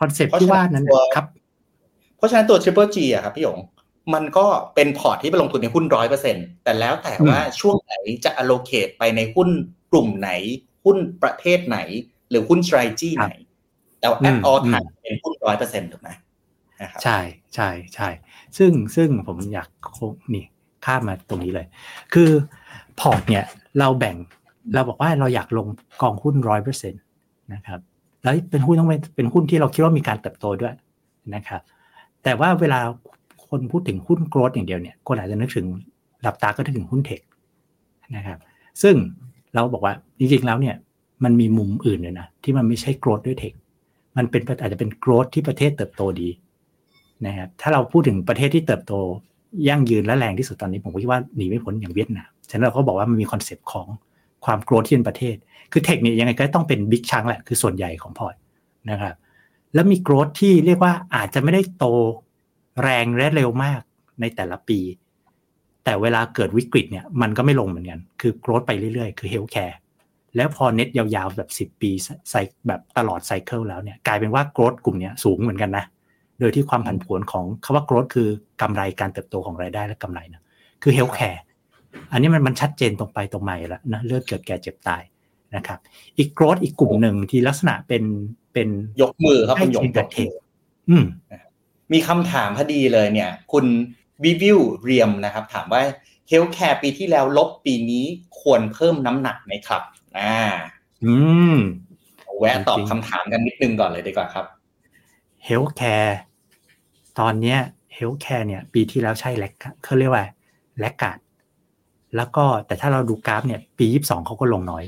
concept ที่ว่านั้นครับ
เพราะฉะนั้นตัว Triple G อะครับพี่หยงมันก็เป็นพอร์ตที่ไปลงทุนในหุ้นร้อยเปอร์เซ็นแต่แล้วแต่ว่าช่วงไหนจะ allocate ไปในหุ้นกลุ่มไหน หุ้นประเภทไหน หรือหุ้น strategy ไหน แต่ at all time เป็นหุ้นร้อยเปอร์เซ็นต์ถูกไหม
ใช่ใช่ใช่ซึ่งซึ่งผมอยากนี่ข้ามมาตรงนี้เลย คือพอร์ตเนี่ยเราแบ่งเราบอกว่าเราอยากลงกองหุ้นร้อยเปอร์เซ็นตนะครับแล้วเป็นหุ้นต้องเป็นหุ้นที่เราคิดว่ามีการเติบโตด้วยนะครับ แต่ว่าเวลาคนพูดถึงหุ้น growth อย่างเดียวเนี่ยคนอาจจะนึกถึงหลับตาก็นึกถึงหุ้น tech นะครับซึ่งเราบอกว่าจริงๆแล้วเนี่ยมันมีมุมอื่นเลยนะที่มันไม่ใช่ growth ด้วย tech มันเป็นอาจจะเป็น growth ที่ประเทศเติบโตดีนะครับถ้าเราพูดถึงประเทศที่เติบโตยั่งยืนและแรงที่สุดตอนนี้ผมคิดว่าหนีไม่พ้นอย่างเวียดนามฉะนั้นเราก็บอกว่ามันมี concept ของความ growth ที่เป็นประเทศ คือ tech เนี่ยยังไงก็ต้องเป็น big chunk แหละ คือส่วนใหญ่ของพอร์ตนะครับ แล้วมี growth ที่เรียกว่าอาจจะไม่ได้โตแรงและเร็วมากในแต่ละปี แต่เวลาเกิดวิกฤตเนี่ยมันก็ไม่ลงเหมือนกัน คือ growth ไปเรื่อยๆ คือ healthcare แล้วพอเน็ตยาวๆแบบ 10 ปีใส่แบบตลอด cycle แล้วเนี่ยกลายเป็นว่า growth กลุ่มนี้สูงเหมือนกันนะ โดยที่ความผันผวนของคำว่า growth คือกำไรการเติบโตของรายได้และกำไรนะคือ healthcare อันนี้มันมันชัดเจนตรงไปตรงมาแล้วนะเลือดเกิดแก่เจ็บตายนะครับอีก growth อีกกลุ่มหนึ่งที่ลักษณะเป็นเป็น
ยกมือครับคุณหย
งห
ย
งอืม
มีคำถามพอดีเลยเนี่ย คุณวิวิวเรียมนะครับ ถามว่า healthcare ปีที่แล้วลบปีนี้ควรเพิ่มน้ำหนักไหมครับอ่า
อืม
แวะตอบคำถามกันนิดนึงก่อนเลยดีกว่าครับ
healthcareตอนเนี้ย healthcare เนี่ย ปีที่แล้วใช่ lag เขาเรียกว่า laggard แล้วก็แต่ถ้าเราดูกราฟเนี่ย ปียี่สองเขาก็ลงน้อย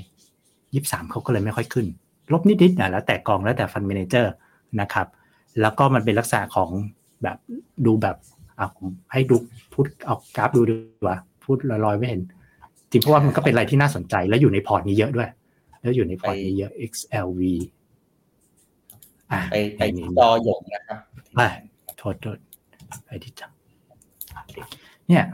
ยี่สามเขาก็เลยไม่ค่อยขึ้น ลบนิดๆนะแล้วแต่กองแล้วแต่ fund manager นะครับ แล้วก็มันเป็นลักษณะของแบบดูแบบอะผมให้ดูพูดเอากราฟดูดีกว่า พูดลอยๆไม่เห็น จริงเพราะว่ามันก็เป็นอะไรที่น่าสนใจแล้วอยู่ในพอร์ตนี้เยอะด้วย แล้วอยู่ในพอร์ตนี้เยอะ XLV อะ
ไปไป
นี้
จอหยงนะครับ
ไปโทษโทษไปที่จังเนี่ย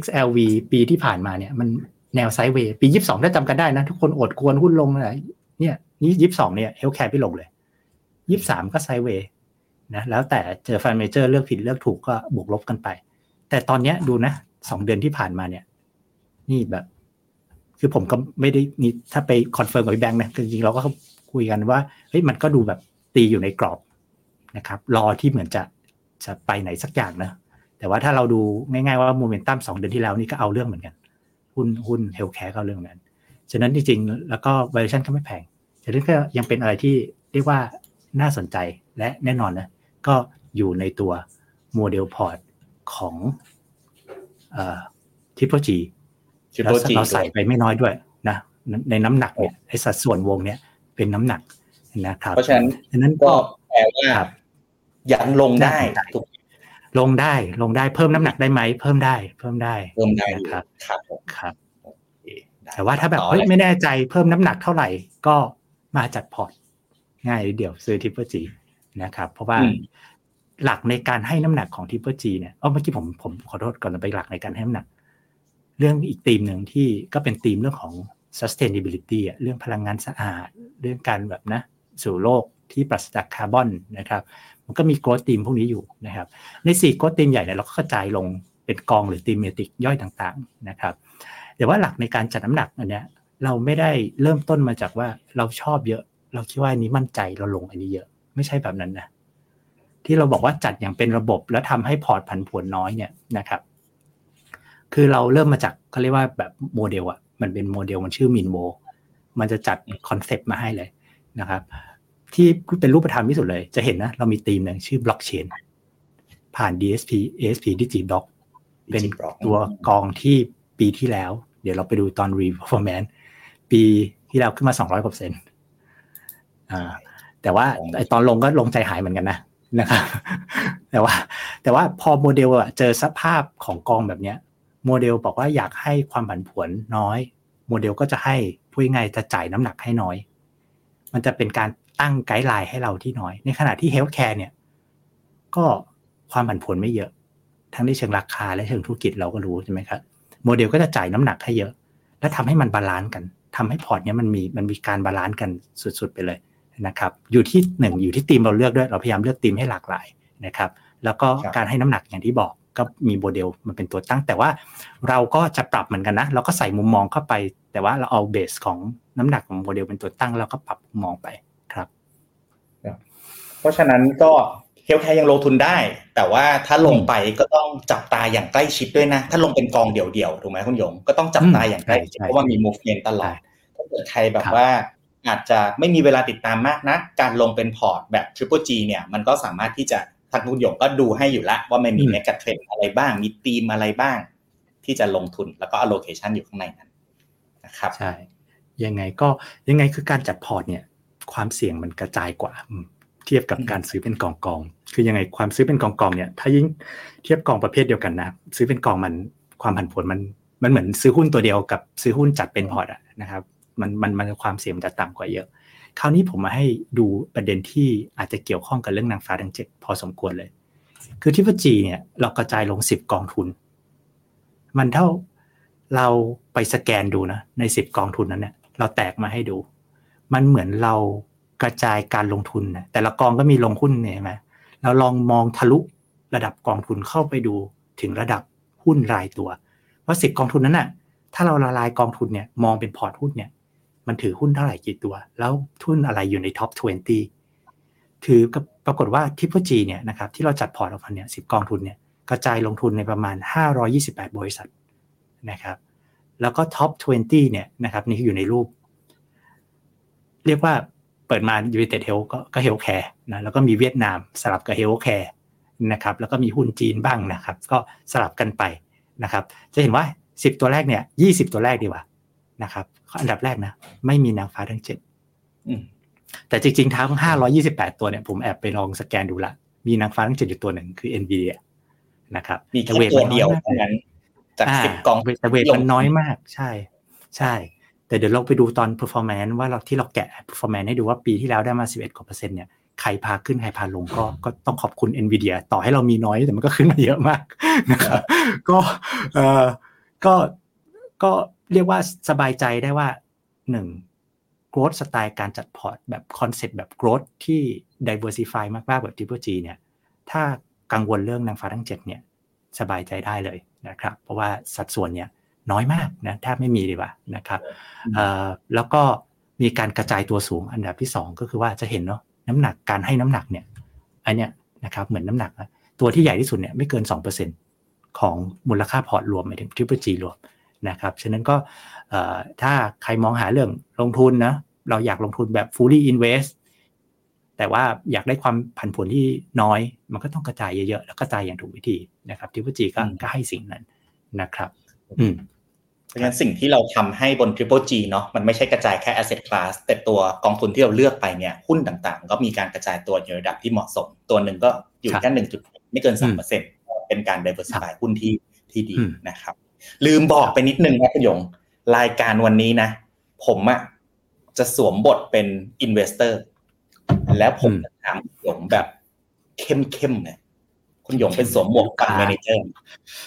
XLV ปีที่ผ่านมาเนี่ย มันแนวไซด์เวย์ปียี่สิบสองถ้าจำกันได้นะ ทุกคนอดควรหุ้นลงเลยเนี่ยนี่ยี่สิบสองเนี่ยเฮลแคร์ไม่ลงเลยยี่สามก็ไซด์เวย์นะแล้วแต่เจอฟันเมเจอร์เลือกผิดเลือกถูกก็บวกลบกันไป แต่ตอนเนี้ยดูนะสองเดือนที่ผ่านมาเนี่ย นี่แบบ คือผมก็ไม่ได้นี่ถ้าไปคอนเฟิร์มกับพี่แบงค์นะจริงๆเราก็คุยกันว่าเฮ้ยมันก็ดูแบบตีอยู่ในกรอบนะครับ รอที่เหมือนจะจะไปไหนสักอย่างนะแต่ว่าถ้าเราดูง่ายๆว่าโมเมนตัมสองเดือนที่แล้วนี่ก็เอาเรื่องเหมือนกัน หุ้นหุ้น healthcare ก็เอาเรื่องนั้นฉะนั้นจริงๆ แล้วก็ valuation ก็ไม่แพงฉะนั้นก็ยังเป็นอะไรที่เรียกว่าน่าสนใจและแน่นอนนะก็อยู่ในตัวโมเดลพอร์ตของ Triple G
Triple
แล้ว
G
เราใส่ไปไม่น้อยด้วยนะในน้ำหนักเนี่ยไอ้สัดส่วนวงเนี่ยเป็นน้ำหนักนะครับ
เพราะฉะนั้น
ฉะนั้น
ก็
ก็
แปลว่า
ครับ
ยังลงได้
ได้
ถูก
ลงได้ลงได้เพิ่มน้ำหนักได้ไหมเพิ่มได้ เพิ่มได้
เพิ่มได้อยู่
นะครับ
ครับผม
ครับ
โอเคได้
แต่ว่าถ้าแบบ
ต่อ
เฮ้ย
เลย
ไม่แน่ใจเพิ่มน้ำหนักเท่าไหร่ก็มาจัดพอร์ตง่ายนิดเดียวซื้อ Triple G นะครับเพราะว่า
อืม
หลักในการให้น้ำหนักของ Triple G เนี่ยเออเมื่อกี้ผมผมขอโทษก่อนจะไปหลักในการให้น้ำหนัก เรื่องอีกธีมหนึ่งที่ก็เป็นธีมเรื่องของ sustainability อะเรื่องพลังงานสะอาด เรื่องการแบบนะสู่โลกที่ปราศจากคาร์บอนนะครับ มันก็มี growth theme พวกนี้อยู่นะครับ ในสี่ growth theme ใหญ่เนี่ยเราก็กระจายลงเป็นกองหรือ thematic ย่อยต่างๆนะครับ แต่ว่าหลักในการจัดน้ำหนักอันเนี้ยเราไม่ได้เริ่มต้นมาจากว่าเราชอบเยอะ เราคิดว่าอันนี้มั่นใจเราลงอันนี้เยอะ ไม่ใช่แบบนั้นนะที่เราบอกว่าจัดอย่างเป็นระบบแล้วทำให้พอร์ตผันผวนน้อยเนี่ยนะครับ คือเราเริ่มมาจากเขาเรียกว่าแบบโมเดลอะมันเป็นโมเดลมันชื่อ Min Vol มันจะจัดคอนเซปต์มาให้เลยนะครับ ที่เป็นรูปธรรมที่สุดเลย จะเห็นนะ เรามีธีมหนึ่งชื่อบล็อกเชนผ่าน DSP ASP Digiblock เป็น
Digiblock
ตัวกองที่ปีที่แล้ว เดี๋ยวเราไปดูตอน re performance ปีที่แล้วขึ้นมา 200กว่าเปอร์เซ็นต์อ่าแต่ว่าไอตอนลงก็ลงใจหายเหมือนกันนะนะครับ แต่ว่า แต่ว่าพอโมเดลอะเจอสภาพของกองแบบเนี้ย โมเดลบอกว่าอยากให้ความผันผวนน้อย โมเดลก็จะให้พูดง่ายๆจะจ่ายน้ำหนักให้น้อย มันจะเป็นการตั้ง guideline ให้เราที่น้อย ในขณะที่ healthcare เนี่ยก็ความผันผวนไม่เยอะ ทั้งในเชิงราคาและเชิงธุรกิจเราก็รู้ใช่ไหมครับโมเดลก็จะจ่ายน้ำหนักให้เยอะ และทำให้มัน balance กันทำให้พอร์ตเนี้ยมันมีมันมีการ balance กันสุดๆไปเลยนะครับ อยู่ที่หนึ่งอยู่ที่ธีมเราเลือกด้วย เราพยายามเลือกธีมให้หลากหลายนะครับ แล้วก็
ครับ
การให้น้ำหนักอย่างที่บอก ก็มีโมเดลมันเป็นตัวตั้ง แต่ว่าเราก็จะปรับเหมือนกันนะ เราก็ใส่มุมมองเข้าไป แต่ว่าเราเอา base ของน้ำหนักของโมเดลเป็นตัวตั้งแล้วก็ปรับมุมมองไปครับ
เพราะฉะนั้นก็ healthcare ยังลงทุนได้ แต่ว่าถ้าลงไปก็ต้องจับตาอย่างใกล้ชิดด้วยนะ ถ้าลงเป็นกองเดี่ยวๆถูกไหมคุณหยงก็ต้องจับตาอย่างใกล้ชิด
ใช่
เพราะว่ามี movement ตลอดถ้าเกิดใครแบบ
ครับ
ว่าอาจจะไม่มีเวลาติดตามมากนะ การลงเป็นพอร์ตแบบ Triple G เนี่ยมันก็สามารถที่จะ ทางคุณหยงก็ดูให้อยู่แล้วว่ามันมี
อืม
megatrend อะไรบ้าง มีธีมอะไรบ้าง ที่จะลงทุนแล้วก็ allocation อยู่ข้างในนั้นนะครับ
ใช่ยังไงก็ยังไงคือการจัดพอร์ตเนี่ย ความเสี่ยงมันกระจายกว่าอืมเทียบกับ
อืม
การซื้อเป็นกองกองๆคือยังไงความซื้อเป็นกองกองๆเนี่ย ถ้ายิ่งเทียบกองประเภทเดียวกันนะ ซื้อเป็นกองมันความผันผวนมันมันเหมือนซื้อหุ้นตัวเดียวกับซื้อหุ้นจัดเป็นพอร์ตอะนะครับ มันมันมันความเสี่ยงมันจะต่ำกว่าเยอะ คราวนี้ผมมาให้ดูประเด็นที่อาจจะเกี่ยวข้องกับเรื่องนางฟ้าทั้งเจ็ดพอสมควรเลย คือที่พจีเนี่ยเรากระจายลงสิบกองทุน มันเท่าเราไปสแกนดูนะในสิบกองทุนนั้นเนี่ยเราแตกมาให้ดู มันเหมือนเรากระจายการลงทุนนะแต่ละกองก็มีลงหุ้นเนี่ยใช่ไหมเราลองมองทะลุระดับกองทุนเข้าไปดูถึงระดับหุ้นรายตัวว่าสิบกองทุนนั้นน่ะถ้าเราละลายกองทุนเนี่ยมองเป็นพอร์ตหุ้นเนี่ย มันถือหุ้นเท่าไหร่กี่ตัว แล้วหุ้นอะไรอยู่ใน top 20 ถือกับปรากฏว่า Triple G เนี่ยนะครับที่เราจัดพอร์ตออกมาเนี่ยสิบกองทุนเนี่ยกระจายลงทุนในประมาณ 528 บริษัทนะครับแล้วก็ top 20 เนี่ยนะครับนี่อยู่ในรูป เรียกว่าเปิดมา United Health ก็ก็ Healthcare นะแล้วก็มีเวียดนามสลับกับ Healthcare นะครับแล้วก็มีหุ้นจีนบ้างนะครับ ก็สลับกันไปนะครับ จะเห็นว่า 10 ตัวแรกเนี่ย20 ตัวแรกดีกว่า นะครับข้ออันดับแรกนะ ไม่มีนางฟ้าทั้งเจ็ด
อืม
แต่จริงๆ ทั้ง 528 ตัวเนี่ยผมแอบไปลองสแกนดูละ มีนางฟ้าทั้งเจ็ดอยู่ตัวหนึ่งคือ NVIDIA นะครับ
มีแค่ตัวเดียวเท่านั้นจากสิบกอง
แต่เวทมันน้อยมากใช่ ใช่ แต่เดี๋ยวเราไปดูตอน performance ว่าเราที่เราแกะ performance ให้ดูว่าปีที่แล้วได้มา 11กว่าเปอร์เซ็นต์เนี่ยใครพาขึ้นใครพาลงก็ก็ต้องขอบคุณ NVIDIA ต่อให้เรามีน้อยแต่มันก็ขึ้นมาเยอะมากนะครับก็เออก็ก็ เรียกว่าสบายใจได้ว่าหนึ่ง growth สไตล์การจัดพอร์ตแบบคอนเซ็ปต์แบบ growth ที่ diversify มากๆแบบ Triple G เนี่ย ถ้ากังวลเรื่องนางฟ้าทั้งเจ็ดเนี่ย สบายใจได้เลยนะครับ เพราะว่าสัดส่วนเนี่ยน้อยมากนะแทบไม่มีเลยว่ะนะครับเอ่อแล้วก็มีการกระจายตัวสูงอันดับที่ 2 ก็คือว่าจะเห็นเนาะน้ำหนักการให้น้ำหนักเนี่ยอันเนี้ยนะครับเหมือนน้ำหนักนะตัวที่ใหญ่ที่สุดเนี่ยไม่เกิน 2%ของมูลค่าพอร์ตรวมหมายถึง Triple G รวม นะครับ ฉะนั้นก็ถ้าใครมองหาเรื่องลงทุนนะ เราอยากลงทุนแบบ fully invest แต่ว่าอยากได้ความผันผวนที่น้อย มันก็ต้องกระจายเยอะๆ แล้วกระจายอย่างถูกวิธีนะครับทิปจีก็ก็ให้สิ่งนั้นนะครับ อืม
เพราะฉะนั้นสิ่งที่เราทำให้บน Triple G เนาะมันไม่ใช่กระจายแค่ asset class แต่ตัวกองทุนที่เราเลือกไปเนี่ยหุ้นต่างๆ ก็มีการกระจายตัวในระดับที่เหมาะสม ตัวหนึ่งก็อยู่แค่หนึ่งจุดไม่เกินสามเปอร์เซ็นต์เป็นการ diversify หุ้นที่ที่ดีนะครับ ลืมบอกไปนิดนึงครับคุณยงรายการวันนี้นะ ผมอะจะสวมบทเป็น investor แล้วผมจะถามหยงแบบเข้มๆเนี่ยคุณหยงเป็นสวมหมวกฟันแมเนเจอร์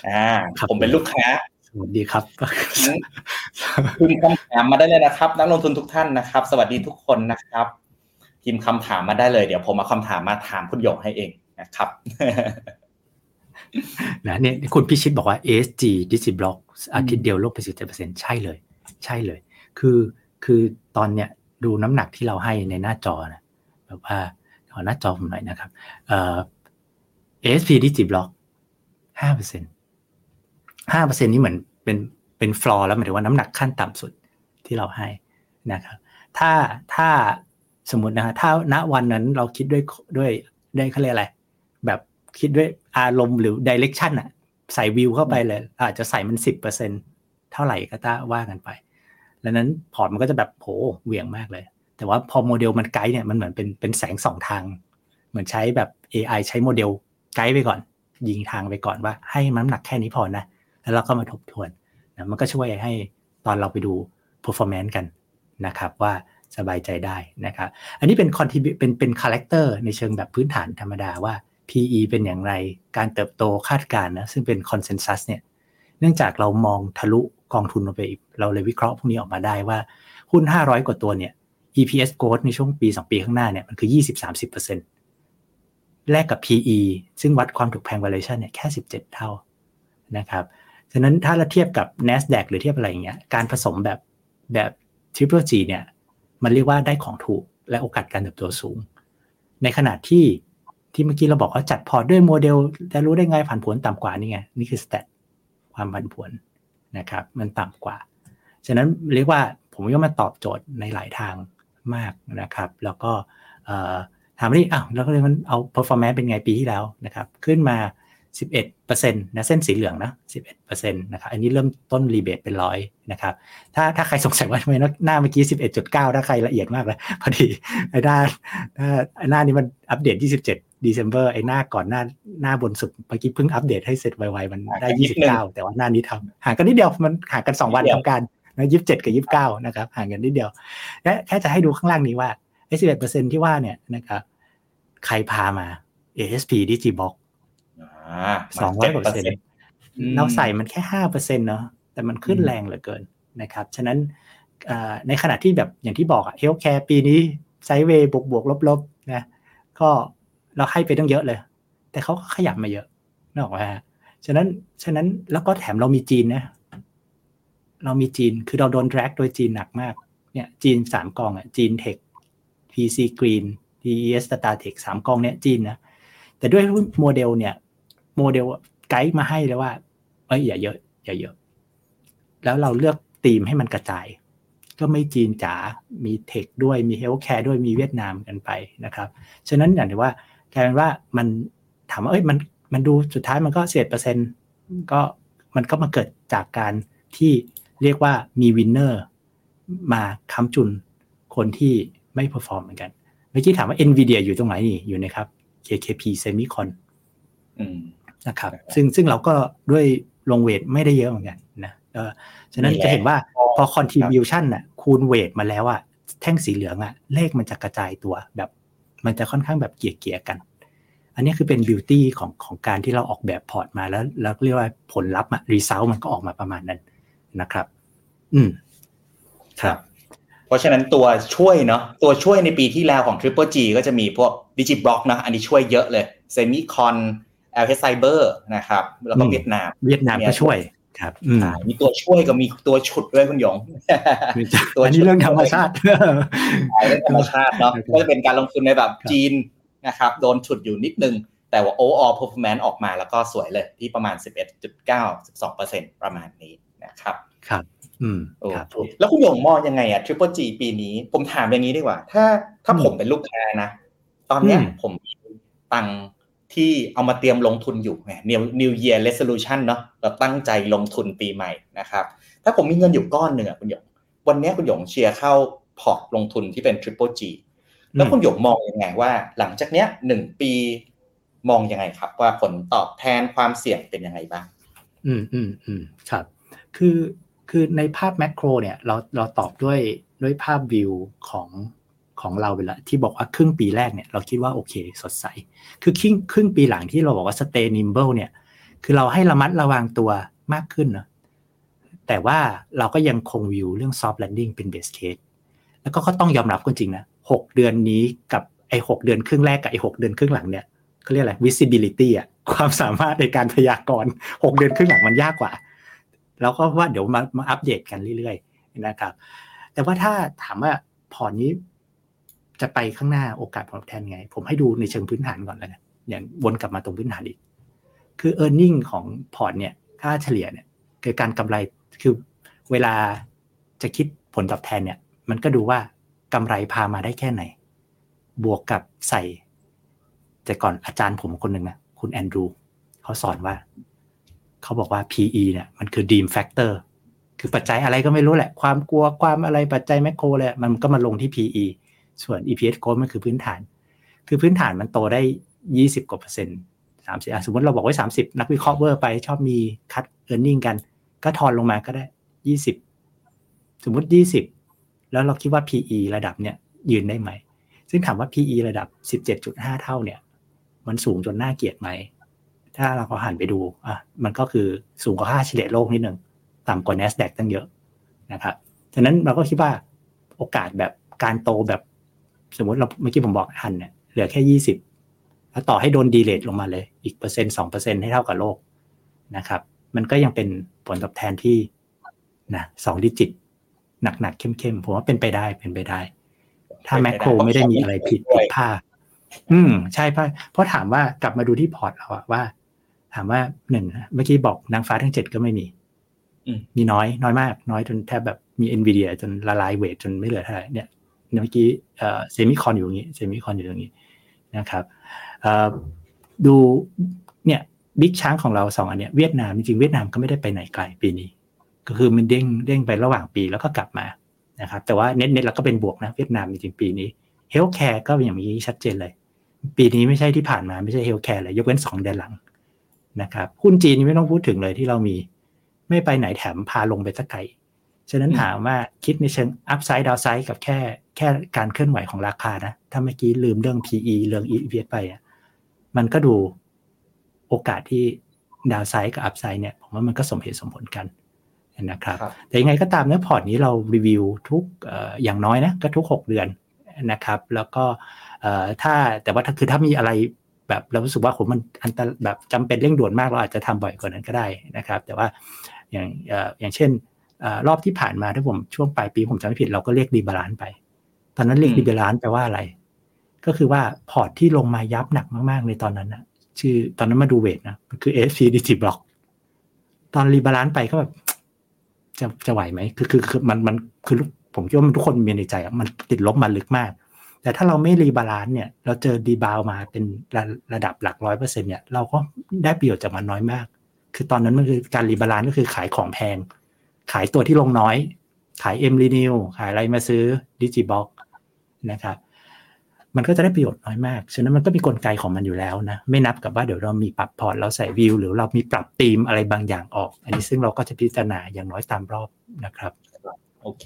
อ่าผมเป็นลูกค้า
สวัสดีครับ
พิมพ์คำถามมาได้เลยนะครับ นักลงทุนทุกท่านนะครับ สวัสดีทุกคนนะครับพิมพ์คำถามมาได้เลย เดี๋ยวผมเอาคำถามมาถามคุณหยงให้เองนะครับ
นะเนี่ยคุณพิชิตบอกว่า ESG d i s บล็อกอาทิตย์เดียวลบไปสิบเจ็ดเปอร์เซ็นต์ใช่เลย ใช่เลย คือคือตอนเนี้ยดูน้ำหนักที่เราให้ในหน้าจอนะแบบว่าขอหน้าจอผมหน่อยนะครับเอ่อ ASP ดิจิบล็อกห้าเปอร์เซ็นต์ห้าเปอร์เซ็นต์นี้เหมือนเป็นเป็นฟลอร์แล้วหมายถึงว่าน้ำหนักขั้นต่ำสุดที่เราให้นะครับ ถ้าถ้าสมมตินะฮะถ้าณวันนั้นเราคิดด้วยด้วยได้เขาเรียกอะไร แบบคิดด้วย อารมณ์หรือ direction อะใส่วิวเข้าไปเลย อาจจะใส่มันสิบเปอร์เซ็นต์เท่าไหร่ก็ต้าว่ากันไปแล้วนั้นพอร์ตมันก็จะแบบโหเหวี่ยงมากเลย แต่ว่าพอโมเดลมันไกด์เนี่ยมันเหมือนเป็นเป็นแสงส่องทาง เหมือนใช้แบบ AI ใช้โมเดลไกด์ไปก่อน ยิงทางไปก่อนว่าให้น้ำหนักแค่นี้พอนะ แล้วเราก็มาทบทวนนะมันก็ช่วยให้ตอนเราไปดู performance กันนะครับว่าสบายใจได้นะครับ อันนี้เป็น contribu-เป็นเป็น character ในเชิงแบบพื้นฐานธรรมดาว่า PE เป็นอย่างไร การเติบโตคาดการณ์นะซึ่งเป็น consensus เนี่ยเนื่องจากเรามองทะลุกองทุนลงไปเราเลยวิเคราะห์พวกนี้ออกมาได้ว่าหุ้น 500 กว่าตัวเนี่ย EPS growth ในช่วงปี 2 ปีข้างหน้าเนี่ยมันคือ 20-30%แลกกับ PE ซึ่งวัดความถูกแพง valuation เนี่ยแค่ 17 เท่านะครับฉะนั้นถ้าเราเทียบกับ NASDAQ หรือเทียบอะไรอย่างเงี้ยการผสมแบบแบบ Triple G เนี่ยมันเรียกว่าได้ของถูกและโอกาสการเติบโตสูง ในขณะที่ ที่เมื่อกี้เราบอกว่าจัดพอร์ตด้วยโมเดลจะรู้ได้ไงผันผวนต่ำกว่านี่ไง นี่คือ stat ความผันผวนนะครับ มันต่ำกว่า ฉะนั้นเรียกว่าผมว่ามันตอบโจทย์ในหลายทางมากนะครับ แล้วก็ถามว่าอ้าวแล้วก็เลยมันเอา performance เป็นไงปีที่แล้วนะครับ ขึ้นมา 11%นะเส้นสีเหลืองนะ11%นะครับอันนี้เริ่มต้นรีเบทเป็นร้อยนะครับ ถ้าถ้าใครสงสัยว่าทำไมหน้าเมื่อกี้ 11.9 ถ้าใครละเอียดมากเลยพอดีไอ้หน้าหน้านี้มันอัปเดต 27 December ไอ้หน้าก่อนหน้าหน้าบนสุดเมื่อกี้เพิ่งอัปเดตให้เสร็จไวๆมันได้ 29 แต่ว่าหน้านี้ทำห่างกันนิดเดียวมันห่างกัน 2 วันทำการนะ27กับ29นะครับห่างกันนิดเดียวและแค่จะให้ดูข้างล่างนี้ว่าไอ้11%ที่ว่าเนี่ยนะครับใครพามา ASP-DIGIBLOC สองร้อยกว่าเปอร์เซ็นต์เราใส่มันแค่ห้าเปอร์เซ็นต์เนาะแต่มันขึ้นแรงเหลือเกินนะครับ ฉะนั้นในขณะที่แบบอย่างที่บอกอะ healthcare ปีนี้ sideway บวกบวกลบลบนะก็ เราให้ไปตั้งเยอะเลย แต่เขาก็ขยับมาเยอะนอกว่าฉะนั้นฉะนั้นแล้วก็แถมเรามีจีนนะเรามีจีนคือเราโดน drag โดยจีนหนักมากเนี่ยจีนสามกองอะจีน tech PC Green DES Data Tech สามกองเนี่ยจีนนะแต่ด้วยโมเดลเนี่ยโมเดลไกด์มาให้เลยว่าเอ้ยอย่าเยอะ อย่าเยอะ แล้วเราเลือกธีมให้มันกระจาย ก็ไม่จีนจ๋ามี tech ด้วยมี healthcare ด้วยมีเวียดนามกันไปนะครับ ฉะนั้นอย่างที่ว่า กลายเป็นว่ามันถามว่าเอ้ยมันมันดูสุดท้ายมันก็เศษเปอร์เซ็นต์ก็มันก็มาเกิดจากการที่เรียกว่ามี winner มาค้ำจุนคนที่ไม่ perform เหมือนกันเมื่อกี้ถามว่า NVIDIA อยู่ตรงไหนนี่อยู่นะครับ KKP Semicon
อืม
นะครับ ซึ่งซึ่งเราก็ด้วยลง weight ไม่ได้เยอะเหมือนกันนะเออฉะนั้นจะเห็นว่าพอ contribution น่ะคูณ weight มาแล้วอะแท่งสีเหลืองอะเลขมันจะกระจายตัวแบบ มันจะค่อนข้างแบบเกลี่ยเกลี่ยกัน อันนี้คือเป็น beauty ของของการที่เราออกแบบพอร์ตมาแล้วแล้วเรียกว่าผลลัพธ์อะ result มันก็ออกมาประมาณนั้นนะครับ อืม
ครับ เพราะฉะนั้นตัวช่วยเนาะตัวช่วยในปีที่แล้วของ Triple G ก็จะมีพวก Digiblock นะอันนี้ช่วยเยอะเลย Semicon LH Cyber นะครับ แล้วก็
อืม
เวียดนาม
เวียดนามก็ช่วย ครับอืม
อ่ามีตัวช่วยกับมีตัวฉุดด้วยคุณหยงตัว
อันนี้เรื่องธรรมชาติ
เรื่องธรรมชาติเนาะ
ครับ
ก็จะเป็นการลงทุนในแบบ
ครับ
จีนนะครับโดนฉุดอยู่นิดนึง แต่ว่า overall performance ออกมาแล้วก็สวยเลยที่ประมาณ 11.9 12%ประมาณนี้นะครับ
ครับ อืม
โอ้
ครับ
แล้วคุณหยงมองยังไงอะ Triple G ปีนี้ ผมถามอย่างนี้ดีกว่า ถ้าถ้า
อืม
ผมเป็นลูกค้านะ ตอนเนี้ย
อืม
ผมมีตังค์ ที่เอามาเตรียมลงทุนอยู่ไง New New Year Resolution เนาะเราตั้งใจลงทุนปีใหม่นะครับ ถ้าผมมีเงินอยู่ก้อนหนึ่งอะคุณหยง วันเนี้ยคุณหยงเชียร์เข้าพอร์ตลงทุนที่เป็น Triple G แล้วคุณหยงมองยังไงว่าหลังจากเนี้ยหนึ่งปีมองยังไงครับ ว่าผลตอบแทนความเสี่ยงเป็นยังไงบ้าง
อืมอืมอืมครับ คือคือในภาพแมกโรเนี่ยเราเราตอบด้วยด้วยภาพวิวของ ของเราไปละที่บอกว่าครึ่งปีแรกเนี่ยเราคิดว่าโอเค สดใส คือครึ่งครึ่งปีหลังที่เราบอกว่า stay nimble เนี่ย คือเราให้ระมัดระวังตัวมากขึ้นเนอะแต่ว่าเราก็ยังคงวิวเรื่อง soft landing เป็น base case แล้วก็ก็ต้องยอมรับกันจริงนะหกเดือนนี้กับไอ้หกเดือนครึ่งแรกกับไอ้หกเดือนครึ่งหลังเนี่ยเขาเรียกอะไร visibility อะความสามารถในการพยากรณ์หกเดือนครึ่งหลังมันยากกว่า แล้วก็ว่าเดี๋ยวมามาอัปเดตกันเรื่อยๆนะครับ แต่ว่าถ้าถามว่าพอร์ตนี้ จะไปข้างหน้าโอกาสผลตอบแทนไง ผมให้ดูในเชิงพื้นฐานก่อนแล้วกันอย่างวนกลับมาตรงพื้นฐานอีก คือ e a r n i n g ของพอร์ตเนี่ย ค่าเฉลี่ยเนี่ยคือการกำไรคือเวลาจะคิดผลตอบแทนเนี่ย มันก็ดูว่ากำไรพามาได้แค่ไหน บวกกับใส่ แต่ก่อนอาจารย์ผมคนหนึ่งนะคุณแอนดรูเขาสอนว่า เขาบอกว่า PE เนี่ยมันคือ deem factor คือปัจจัยอะไรก็ไม่รู้แหละ ความกลัวความอะไรปัจจัยแมคโครเลยมันก็มาลงที่ PE ส่วน EPS growth มันคือพื้นฐาน คือพื้นฐานมันโตได้ 20 กว่าเปอร์เซ็นต์สามสิบสมมติเราบอกไว้สามสิบนักวิเคราะห์เวอร์ไป ชอบมีคัด e a r n i n g กัน ก็ทอนลงมาก็ได้ยี่สิบสมมติยี่สิบแล้วเราคิดว่า PE ระดับเนี่ยยืนได้ไหม ซึ่งถามว่า PE ระดับ 17.5 เท่าเนี่ย มันสูงจนน่าเกลียดไหม ถ้าเราก็หันไปดูอะมันก็คือสูงกว่าค่าเฉลี่ยโลกนิดหนึ่งต่ำกว่า NASDAQ ตั้งเยอะนะครับ ฉะนั้นเราก็คิดว่าโอกาสแบบการโตแบบ สมมติเราเมื่อกี้ผมบอกหันเนี่ยเหลือแค่ยี่สิบแล้วต่อให้โดนดีเลทลงมาเลย อีกเปอร์เซ็นต์สองเปอร์เซ็นให้เท่ากับโลกนะครับ มันก็ยังเป็นผลตอบแทนที่นะสองดิจิต หนักๆเข้มๆผมว่าเป็นไปได้เป็นไปได้ ถ้าแมคโครไม่ได้มีอะไรผิดผิดพลาดอืมใช่เพราะเพราะถามว่ากลับมาดูที่พอร์ตเราอะว่า ถามว่าหนึ่งเมื่อกี้บอกนางฟ้าทั้งเจ็ดก็ไม่มี
อืม
มีน้อยน้อยมาก น้อยจนแทบแบบมี NVIDIA จนละลายเวทจนไม่เหลือเท่าไหร่เนี่ย เมื่อกี้ Semicon อยู่อย่างนี้ Semicon อยู่อย่างนี้นะครับดูเนี่ย big chunk ของเราสองอันเนี้ยเวียดนามจริงเวียดนามก็ไม่ได้ไปไหนไกลปีนี้ ก็คือมันเด้งเด้งไประหว่างปีแล้วก็กลับมานะครับแต่ว่า net net เราก็เป็นบวกนะเวียดนามจริงปีนี้ healthcare ก็อย่างนี้ชัดเจนเลย ปีนี้ไม่ใช่ที่ผ่านมาไม่ใช่ healthcare เลยยกเว้นสองเดือนหลังนะครับหุ้นจีนไม่ต้องพูดถึงเลยที่เรามีไม่ไปไหนแถมพาลงไปสักไกล ฉะนั้นถามว่าคิดในเชิง upside downside กับแค่แค่การเคลื่อนไหวของราคานะ ถ้าเมื่อกี้ลืมเรื่อง PE เรื่อง EPS ไปอะมันก็ดูโอกาสที่ downside กับ upside เนี่ยผมว่ามันก็สมเหตุสมผลกันนะครับ
ครับ
แต่ยังไงก็ตามเนื้อพอร์ตนี้เรารีวิวทุกเอ่ออย่างน้อยนะก็ทุก 6 เดือนนะครับ แล้วก็เอ่อถ้าแต่ว่าถ้าคือถ้ามีอะไรแบบเรารู้สึกว่าผมมันอันตรแบบจำเป็นเร่งด่วนมากเราอาจจะทำบ่อยกว่านั้นก็ได้นะครับ แต่ว่าอย่างเอ่ออย่างเช่นเอ่อ รอบที่ผ่านมาถ้าผมช่วงปลายปีผมจำไม่ผิดเราก็เรียก rebalance ไป ตอนนั้นเรียก rebalance แปลว่าอะไร ก็คือว่าพอร์ตที่ลงมายับหนักมากๆในตอนนั้นนะชื่อตอนนั้นมาดู weight นะมันคือ AFC d i g i Block ตอน rebalance ไปก็แบบจะจะไหวไหมคือคือคือมันมันคือผมคิดว่ามันทุกคนมีในใจอะมันติดลบมาลึกมาก แต่ถ้าเราไม่ rebalance เนี่ย เราเจอดีบาวมาเป็นระระดับหลักร้อยเปอร์เซ็นเนี่ยเราก็ได้ประโยชน์จากมันน้อยมาก คือตอนนั้นมันคือการ rebalance ก็คือขายของแพง ขายตัวที่ลงน้อย ขาย M-RENEW ขายอะไรมาซื้อ DIGIBLOC นะครับมันก็จะได้ประโยชน์น้อยมาก ฉะนั้นมันก็มีกลไกของมันอยู่แล้วนะ ไม่นับกับว่าเดี๋ยวเรามีปรับพอร์ต เราใส่วิว หรือเรามีปรับธีมอะไรบางอย่างออก อันนี้ซึ่งเราก็จะพิจารณาอย่างน้อยตามรอบนะครับ
โอเค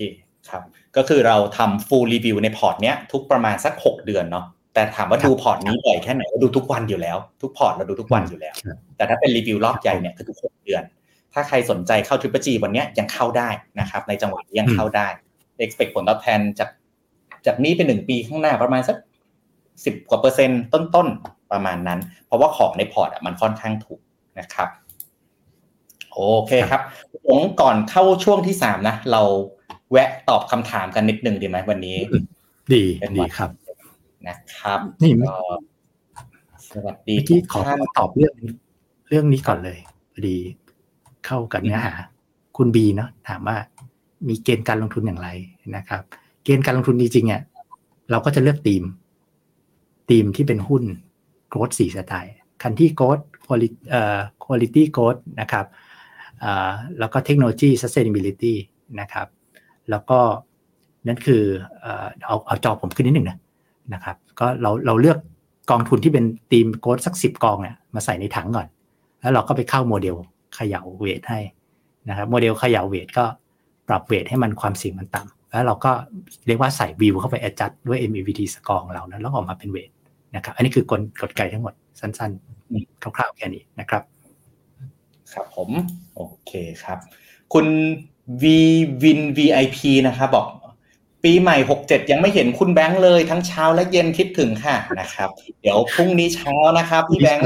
ครับ ก็คือเราทำ full review ในพอร์ตเนี้ยทุกประมาณสัก 6 เดือนเนาะ แต่ถามว่า
ครับ
ดูพอร์ตนี้บ่อยแค่ไหน ก็ดูทุกวันอยู่แล้ว ทุกพอร์ตเราดูทุกวันอยู่แล้ว
ครับ
แต่ถ้าเป็นรีวิวรอบใหญ่เนี่ยคือทุก 6 เดือน ถ้าใครสนใจเข้า Triple G วันเนี้ยยังเข้าได้นะครับ ในจังหวะนี้ยังเข้าได้ expect ผลตอบแทนจากจากนี้เป็นหนึ่งปีข้างหน้าประมาณสักสิบกว่าเปอร์เซ็นต์ต้นๆ ประมาณนั้น เพราะว่าของในพอร์ตอะมันค่อนข้างถูกนะครับ โอเคครับผมก่อนเข้าช่วงที่สามนะ เราแวะตอบคำถามกันนิดนึงดีไหมวันนี้
ดี
เป็น
ดี
วัน
ครับ
นะครับ
นี่เมื่อ
ก็สวัสดี
เมื่อกี้
ทุก
ขอ
ท่าน
ตอบเรื่องเรื่องนี้ก่อนเลยพอดี เข้ากับเนื้อหาคุณบีเนาะถามว่ามีเกณฑ์การลงทุนอย่างไรนะครับ เกณฑ์การลงทุนจริงๆเนี่ยเราก็จะเลือกธีมธีมที่เป็นหุ้นโกรดสี่สไตล์คันที่โกรดคุณเอ่อคุณลิตี้โกรดนะครับอ่าแล้วก็เทคโนโลยี sustainability นะครับ แล้วก็นั่นคือเอ่อเอาเอาจอผมขึ้นนิดหนึ่งนะนะครับ ก็เราเราเลือกกองทุนที่เป็นธีมโกรดสักสิบกองเนี่ยมาใส่ในถังก่อน แล้วเราก็ไปเข้าโมเดล ขย่าเวทให้นะครับโมเดลเขย่าเวทก็ปรับเวทให้มันความเสี่ยงมันต่ำแล้วเราก็เรียกว่าใส่วิวเข้าไป adjust ด้วย MAVT สกอร์ของเรานะแล้วออกมาเป็นเวทนะครับอันนี้คือกลกลไกทั้งหมดสั้นๆ คร่าวๆแค่นี้นะครับ
ครับผม โอเคครับ คุณวีวิน VIP นะครับบอกปีใหม่หกเจ็ดยังไม่เห็นคุณแบงค์เลยทั้งเช้าและเย็นคิดถึงค่ะนะครับ เดี๋ยวพรุ่งนี้เช้านะครับ พี่แบงค์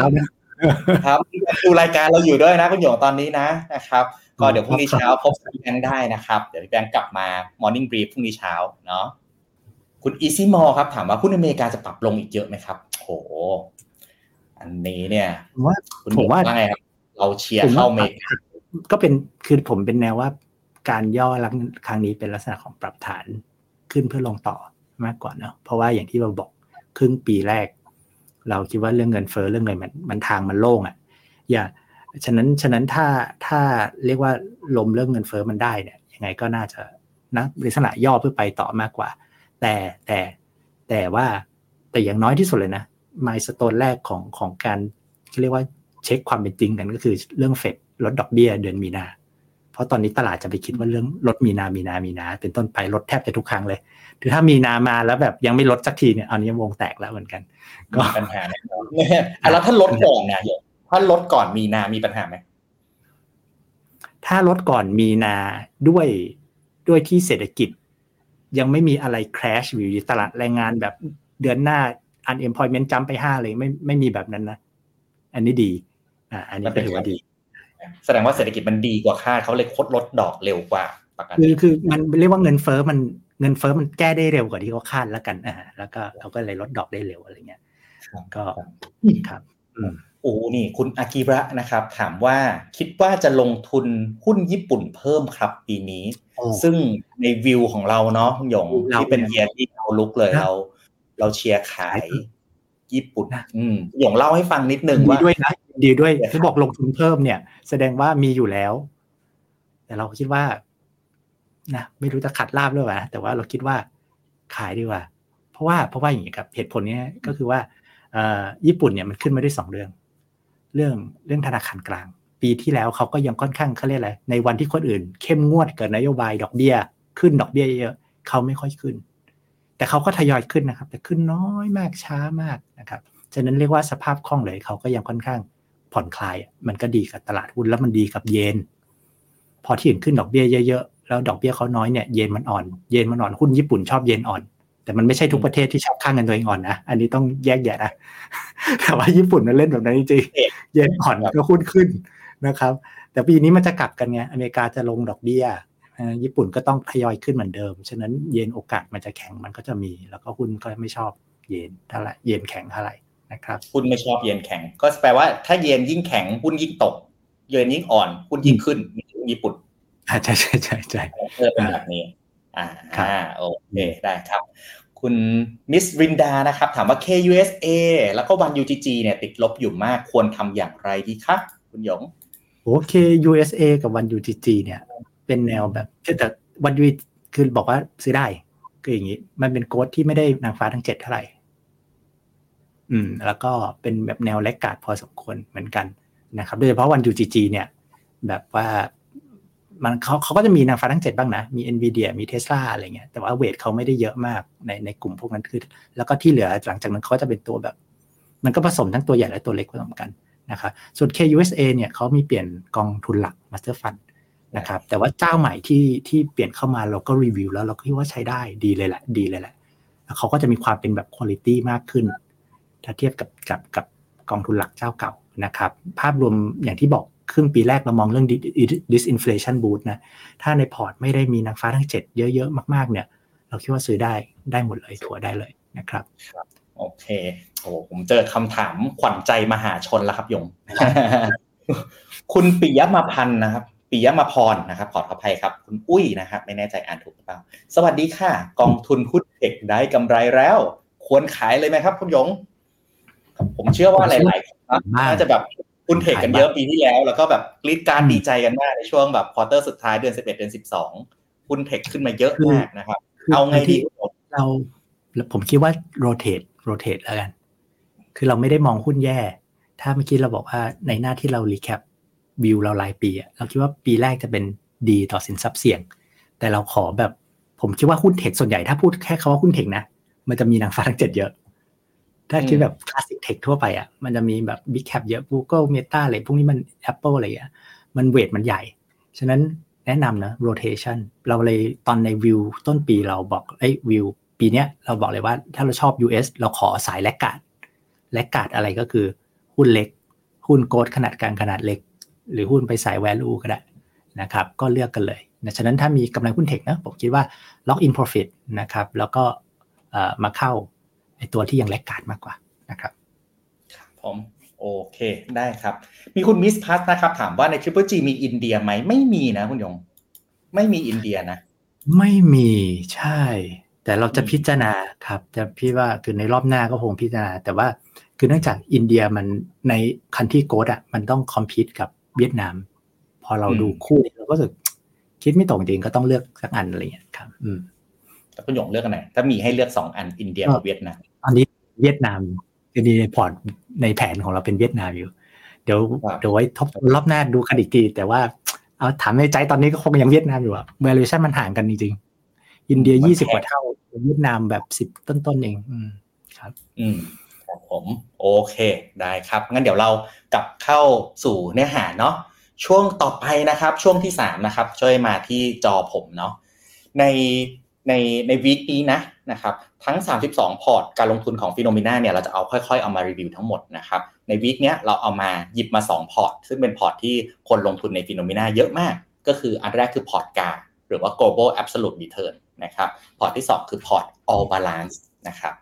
ครับดูรายการเราอยู่ด้วยนะคุณหยงตอนนี้นะนะครับ ก็เดี๋ยวพรุ่งนี้เช้าพบพี่แบงค์ได้นะครับ เดี๋ยวพี่แบงค์กลับมา Morning Brief พรุ่งนี้เช้าเนาะคุณ Easy m o r ครับ ถามว่าหุ้นอเมริกาจะปรับลงอีกเยอะไหมครับ โห อันนี้เนี่ย
ผมว่า
คุณ
ผมว่า
ว่าไงครับเราเชียร์เข้าอเมริกา
ก็เป็นคือผมเป็นแนวว่าการย่อรังครั้งนี้เป็นลักษณะของปรับฐานขึ้นเพื่อลงต่อมากกว่าเนอะเพราะว่าอย่างที่เราบอกครึ่งปีแรก เราคิดว่าเรื่องเงินเฟ้อเรื่องเงินมันมันทางมันโล่งอะ่ะอย่าฉะนั้นฉะนั้นถ้าถ้าเรียกว่าลมเรื่องเงินเฟ้อมันได้เนี่ยยังไงก็น่าจะนะลักษณะย่อเพื่อไปต่อมากกว่า แต่แต่แต่ว่าแต่อย่างน้อยที่สุดเลยนะมายสเตนแรกของของการเรียกว่าเช็คความเป็นจริงกันก็คือเรื่องเฟดลดดอกเบี้ยเดือนมีนา เพราะตอนนี้ตลาดจะไปคิดว่าเรื่องลดมีนา มีนา มีนา เป็นต้นไปลดแทบจะทุกครั้งเลย คือถ้ามีนามาแล้วแบบยังไม่ลดสักทีเนี่ยอันนี้วงแตกแล้วเหมือนกัน ก็
มีปัญหาแน่นอนเนี่ยอะแล้วถ้าลดก่อนเนี่ยหยงถ้าลดก่อนมีนามีปัญหาไหม
ถ้าลดก่อนมีนาด้วยด้วยที่เศรษฐกิจ ยังไม่มีอะไร crash อยู่ตลาดแรงงานแบบเดือนหน้า unemployment จำไปห้าเลยไม่ไม่มีแบบนั้นนะ อันนี้ดีอ่าอันนี้ก็ถือว่าดี
แสดงว่าเศรษฐกิจมันดีกว่าคาดเขาเลยคดลดดอกเร็วกว่าปก
คื
ติ
อคือมันเรียกว่าเงินเฟ้อมัน เงินเฟ้อมันแก้ได้เร็วกว่าที่เขาคาดแล้วกันอ่าแล้วก็เขาก็เลยลดดอกได้เร็วอะไรเงี้ยก็ครับอืม
โอ้นี่คุณอากิระนะครับ ถามว่าคิดว่าจะลงทุนหุ้นญี่ปุ่นเพิ่มครับปีนี้
โอ้
ซึ่งในวิวของเราเนาะคุณหยง
เรา
ที่เป็นเยียที่เราลุกเลย
นะ
เรา เราเชียร์ขาย
ขาย
ญี่ปุ่น
นะ
อืมหยงเล่าให้ฟังนิดนึง
ดี
ว่า
ด้วยนะดีด้วย
เดี๋ยว
ที่บอกลงทุนเพิ่มเนี่ย แสดงว่ามีอยู่แล้ว แต่เราคิดว่า นะไม่รู้จะขัดลาบหรือเปล่าแต่ว่าเราคิดว่าขายดีกว่า เพราะว่าเพราะว่าอย่างนี้ครับเหตุผลเนี้ยก็คือว่าเอ่อญี่ปุ่นเนี่ยมันขึ้นมาได้สองเรื่อง เรื่องเรื่องธนาคารกลาง ปีที่แล้วเขาก็ยังค่อนข้างเขาเรียกอะไรในวันที่คนอื่น เข้มงวดกับนโยบายดอกเบี้ย ขึ้นดอกเบี้ยเยอะๆเขาไม่ค่อยขึ้น แต่เขาก็ทยอยขึ้นนะครับ แต่ขึ้นน้อยมากช้ามากนะครับฉะนั้นเรียกว่าสภาพคล่องเลยเขาก็ยังค่อนข้างผ่อนคลายอะมันก็ดีกับตลาดหุ้นแล้วมันดีกับเยนพอที่อื่นขึ้นดอกเบี้ยเยอะๆ แล้วดอกเบี้ยเขาน้อยเนี่ยเยนมันอ่อนเยนมันอ่อนหุ้นญี่ปุ่นชอบเยนอ่อน แต่มันไม่ใช่ทุกประเทศที่ชอบค่างเงินตัวเองอ่อนนะอันนี้ต้องแยกแยะนะแต่ว่าญี่ปุ่นมันเล่นแบบนั้นจริงๆเยนอ่อนก็หุ้นขึ้นนะครับ แต่ปีนี้มันจะกลับกันไงอเมริกาจะลงดอกเบี้ยอ่าญี่ปุ่นก็ต้องทยอยขึ้นเหมือนเดิม ฉะนั้นเยนโอกาสมันจะแข็งมันก็จะมี แล้วก็หุ้นก็ไม่ชอบเยนเท่าไหร่เยนแข็งเท่าไหร่นะครับ
หุ้นไม่ชอบเยนแข็ง ก็แปลว่าถ้าเยนยิ่งแข็งหุ้นยิ่งตก เยนยิ่งอ่อนหุ้นยิ่งขึ้นญี่ปุ่น
อ่า ใช่ใช่ใช่ใช่
เออเป็นแบบนี้อ่า
ครับ
อ่าโอเคได้ครับ คุณมิสรินดานะครับ ถามว่า KUSA แล้วก็วัน UGG เนี่ยติดลบอยู่มากควรทำอย่างไรดีครับคุณหยง
โอเค USA กับวัน UGG เนี่ย เป็นแนวแบบแต่วันยูคือบอกว่าซื้อได้คืออย่างนี้ มันเป็นโค้ดที่ไม่ได้นางฟ้าทั้งเจ็ดเท่าไหร่ อืม แล้วก็เป็นแบบแนวเล็กกาดพอสมควรเหมือนกันนะครับ โดยเฉพาะวัน UGG เนี่ย แบบว่า มันเขาเขาก็จะมีนางฟ้าทั้งเจ็ดบ้างนะ มี NVIDIA มี Tesla อะไรเงี้ยแต่ว่าเวทเขาไม่ได้เยอะมากในในกลุ่มพวกนั้นคือ แล้วก็ที่เหลือหลังจากนั้นเขาจะเป็นตัวแบบ มันก็ผสมทั้งตัวใหญ่และตัวเล็กผสมกันนะครับส่วน KUSA เนี่ยเขามีเปลี่ยนกองทุนหลัก Master Fund นะครับแต่ว่าเจ้าใหม่ที่ที่เปลี่ยนเข้ามาเราก็รีวิวแล้วเราคิดว่าใช้ได้ดีเลยแหละดีเลยแหละแล้วเขาก็จะมีความเป็นแบบคุณภาพมากขึ้น ถ้าเทียบกับกับกับกองทุนหลักเจ้าเก่านะครับ ภาพรวมอย่างที่บอก ครึ่งปีแรกเรามองเรื่อง disinflation boost นะ ถ้าในพอร์ตไม่ได้มีนางฟ้าทั้งเจ็ดเยอะๆ มากๆ เนี่ย เราคิดว่าซื้อได้ได้หมดเลยถัวได้เลยนะครับ
โอเค โอ้ผมเจอคำถามขวัญใจมหาชนแล้วครับยง คุณปิยมาพันธ์นะครับปิยมาพรนะครับขออภัยครับ คุณอุ้ยนะครับไม่แน่ใจอ่านถูกหรือเปล่า สวัสดีค่ะ กองทุนหุ้น tech ได้กำไรแล้ว ควรขายเลยไหมครับ คุณยง ผมเชื่อว่าหลายๆคนน่าจะแบบ หุ้น tech กันเยอะปีที่แล้ว แล้วก็แบบกรีดการดีใจกันมากในช่วงแบบ quarter สุดท้ายเดือนสิบเอ็ดเดือนสิบสองหุ้น tech ขึ้นมาเยอะมากนะครับ เอาไงดี
เราผมคิดว่า rotate rotate แล้วกัน คือเราไม่ได้มองหุ้นแย่ ถ้าเมื่อกี้เราบอกว่าในหน้าที่เรา recap view เรารายปีเราคิดว่าปีแรกจะเป็นดีต่อสินทรัพย์เสี่ยง แต่เราขอแบบผมคิดว่าหุ้น tech ส่วนใหญ่ถ้าพูดแค่คำว่าหุ้น tech นะ มันจะมีนางฟ้าทั้งเจ็ดเยอะ ถ้าคิดแบบคลาสสิก tech ทั่วไปอะมันจะมีแบบ big cap เยอะ Google Meta อะไรพวกนี้มัน Apple อะไรอะมัน weight มันใหญ่ ฉะนั้นแนะนำนะ rotation เราเลยตอนในวิวต้นปีเราบอกไอ้วิวปีเนี้ยเราบอกเลยว่าถ้าเราชอบ US เราขอสาย laggard laggard อะไรก็คือหุ้นเล็ก หุ้นโกดขนาดกลางขนาดเล็ก หรือหุ้นไปสาย value ก็ได้นะครับ ก็เลือกกันเลยนะฉะนั้นถ้ามีกำไรหุ้นเทคนะผมคิดว่า lock in profit นะครับ แล้วก็มาเข้า ไอตัวที่ยังแลกกาดมากกว่านะครับ
ผมโอเคได้ครับ มีคุณมิสพัสนะครับ ถามว่าใน Triple G มีอินเดียไหมไม่มีนะคุณยง ไม่มีอินเดียนะ
ไม่มีใช่ แต่เราจะพิจารณาครับจะพี่ว่าคือในรอบหน้าก็คงพิจารณา แต่ว่าคือเนื่องจากอินเดียมันใน country growth อะมันต้อง compete กับเวียดนาม พอเราดูคู่เราก็รู้สึกคิดไม่ตรงจริงก็ต้องเลือกสักอันอะไรอย่างเงี้ยครับ อืม
แต่คุณหยงเลือกอันไหนถ้ามีให้เลือกสองอันอินเดียกับเวียดนาม
ตอนนี้เวียดนามคือในพอร์ตในแผนของเราเป็นเวียดนามอยู่ เดี๋ยวเดี๋ยวไว้ทบรอบหน้าดูกันอีกทีแต่ว่าเอาถามในใจตอนนี้ก็คงยังเวียดนามอยู่อะเมเลเซียมันห่างกันจริงๆอินเดียยี่สิบกว่าเท่าเวียดนามแบบสิบต้นๆเองอืมครับ
อืมครับผมโอเคได้ครับ งั้นเดี๋ยวเรากลับเข้าสู่เนื้อหาเนาะช่วงต่อไปนะครับ ช่วงที่สามนะครับ ช่วยมาที่จอผมเนาะใน ในใน week นี้นะนะครับทั้ง 32 พอร์ตการลงทุนของ Finnomena เนี่ยเราจะเอาค่อยๆ เอามารีวิวทั้งหมดนะครับใน week นี้เราเอามาหยิบมา 2 พอร์ต ซึ่งเป็นพอร์ตที่คนลงทุนใน Finnomena เยอะมาก ก็คืออันแรกคือพอร์ต GAR หรือว่า global absolute return นะครับพอร์ตที่ 2 คือพอร์ต all balance นะครับ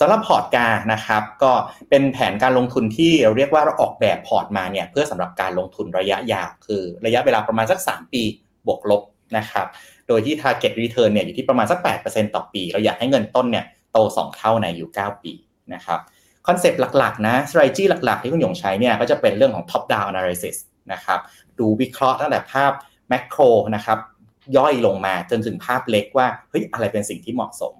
สำหรับพอร์ต GAR นะครับก็เป็นแผนการลงทุนที่เราเรียกว่าเราออกแบบพอร์ตมาเนี่ยเพื่อสำหรับการลงทุนระยะยาวคือระยะเวลาประมาณสัก 3 ปีบวกลบนะครับ โดยที่ target return เนี่ยอยู่ที่ประมาณสัก 8%ต่อปี เราอยากให้เงินต้นเนี่ยโต 2 เท่าในอยู่9ปีนะครับคอนเซปต์หลักๆ นะ strategy หลักๆ ที่คุณหยงใช้เนี่ยก็จะเป็นเรื่องของ top down analysis นะครับดูวิเคราะห์ตั้งแต่ภาพ macro นะครับย่อยลงมาจนถึงภาพเล็กว่าเฮ้ยอะไรเป็นสิ่งที่เหมาะสม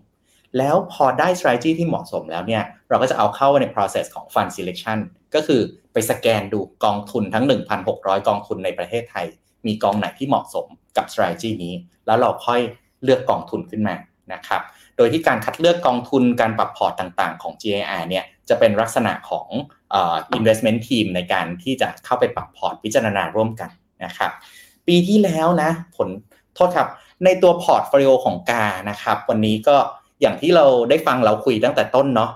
แล้วพอได้ strategy ที่เหมาะสมแล้วเนี่ยเราก็จะเอาเข้าใน process ของ fund selection ก็คือไปสแกนดูกองทุนทั้ง 1,600 กองทุนในประเทศไทย มีกองไหนที่เหมาะสมกับ strategy นี้ แล้วเราค่อยเลือกกองทุนขึ้นมานะครับ โดยที่การคัดเลือกกองทุนการปรับพอร์ตต่างๆ ของ GAR เนี่ยจะเป็นลักษณะของ investment team ในการที่จะเข้าไปปรับพอร์ตพิจารณาร่วมกันนะครับ ปีที่แล้วนะขอโทษครับในตัว portfolio ของ GAR นะครับ วันนี้ก็อย่างที่เราได้ฟังเราคุยตั้งแต่ต้นเนาะ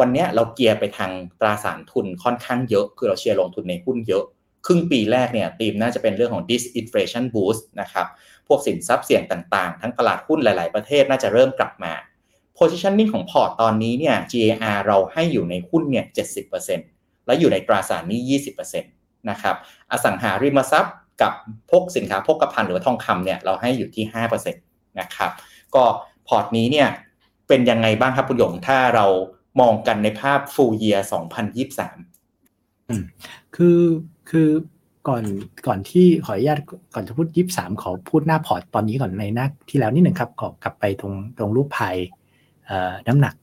วันนี้เราเกียร์ไปทางตราสารทุนค่อนข้างเยอะ คือเราเชียร์ลงทุนในหุ้นเยอะ ครึ่งปีแรกเนี่ยธีมน่าจะเป็นเรื่องของ disinflation boost นะครับพวกสินทรัพย์เสี่ยงต่างๆ ทั้งตลาดหุ้นหลาย ๆ ประเทศน่าจะเริ่มกลับมา positioning ของพอร์ตตอนนี้เนี่ย GAR เราให้อยู่ในหุ้นเนี่ย 70%และอยู่ในตราสารหนี้ 20%นะครับอสังหาริมทรัพย์กับพวกสินค้าพกภัณฑ์หรือทองคำเนี่ยเราให้อยู่ที่ 5%นะครับก็พอร์ตนี้เนี่ยเป็นยังไงบ้างครับคุณหยงถ้าเรามองกันในภาพ full year 2023
อืมคือ คือก่อนก่อนที่ขออนุญาตก่อนจะพูดยี่สามขอพูดหน้าพอร์ตตอนนี้ก่อนในหน้าที่แล้วนิดหนึ่งครับขอกลับไปตรงตรงรูปพายน้ำหนัก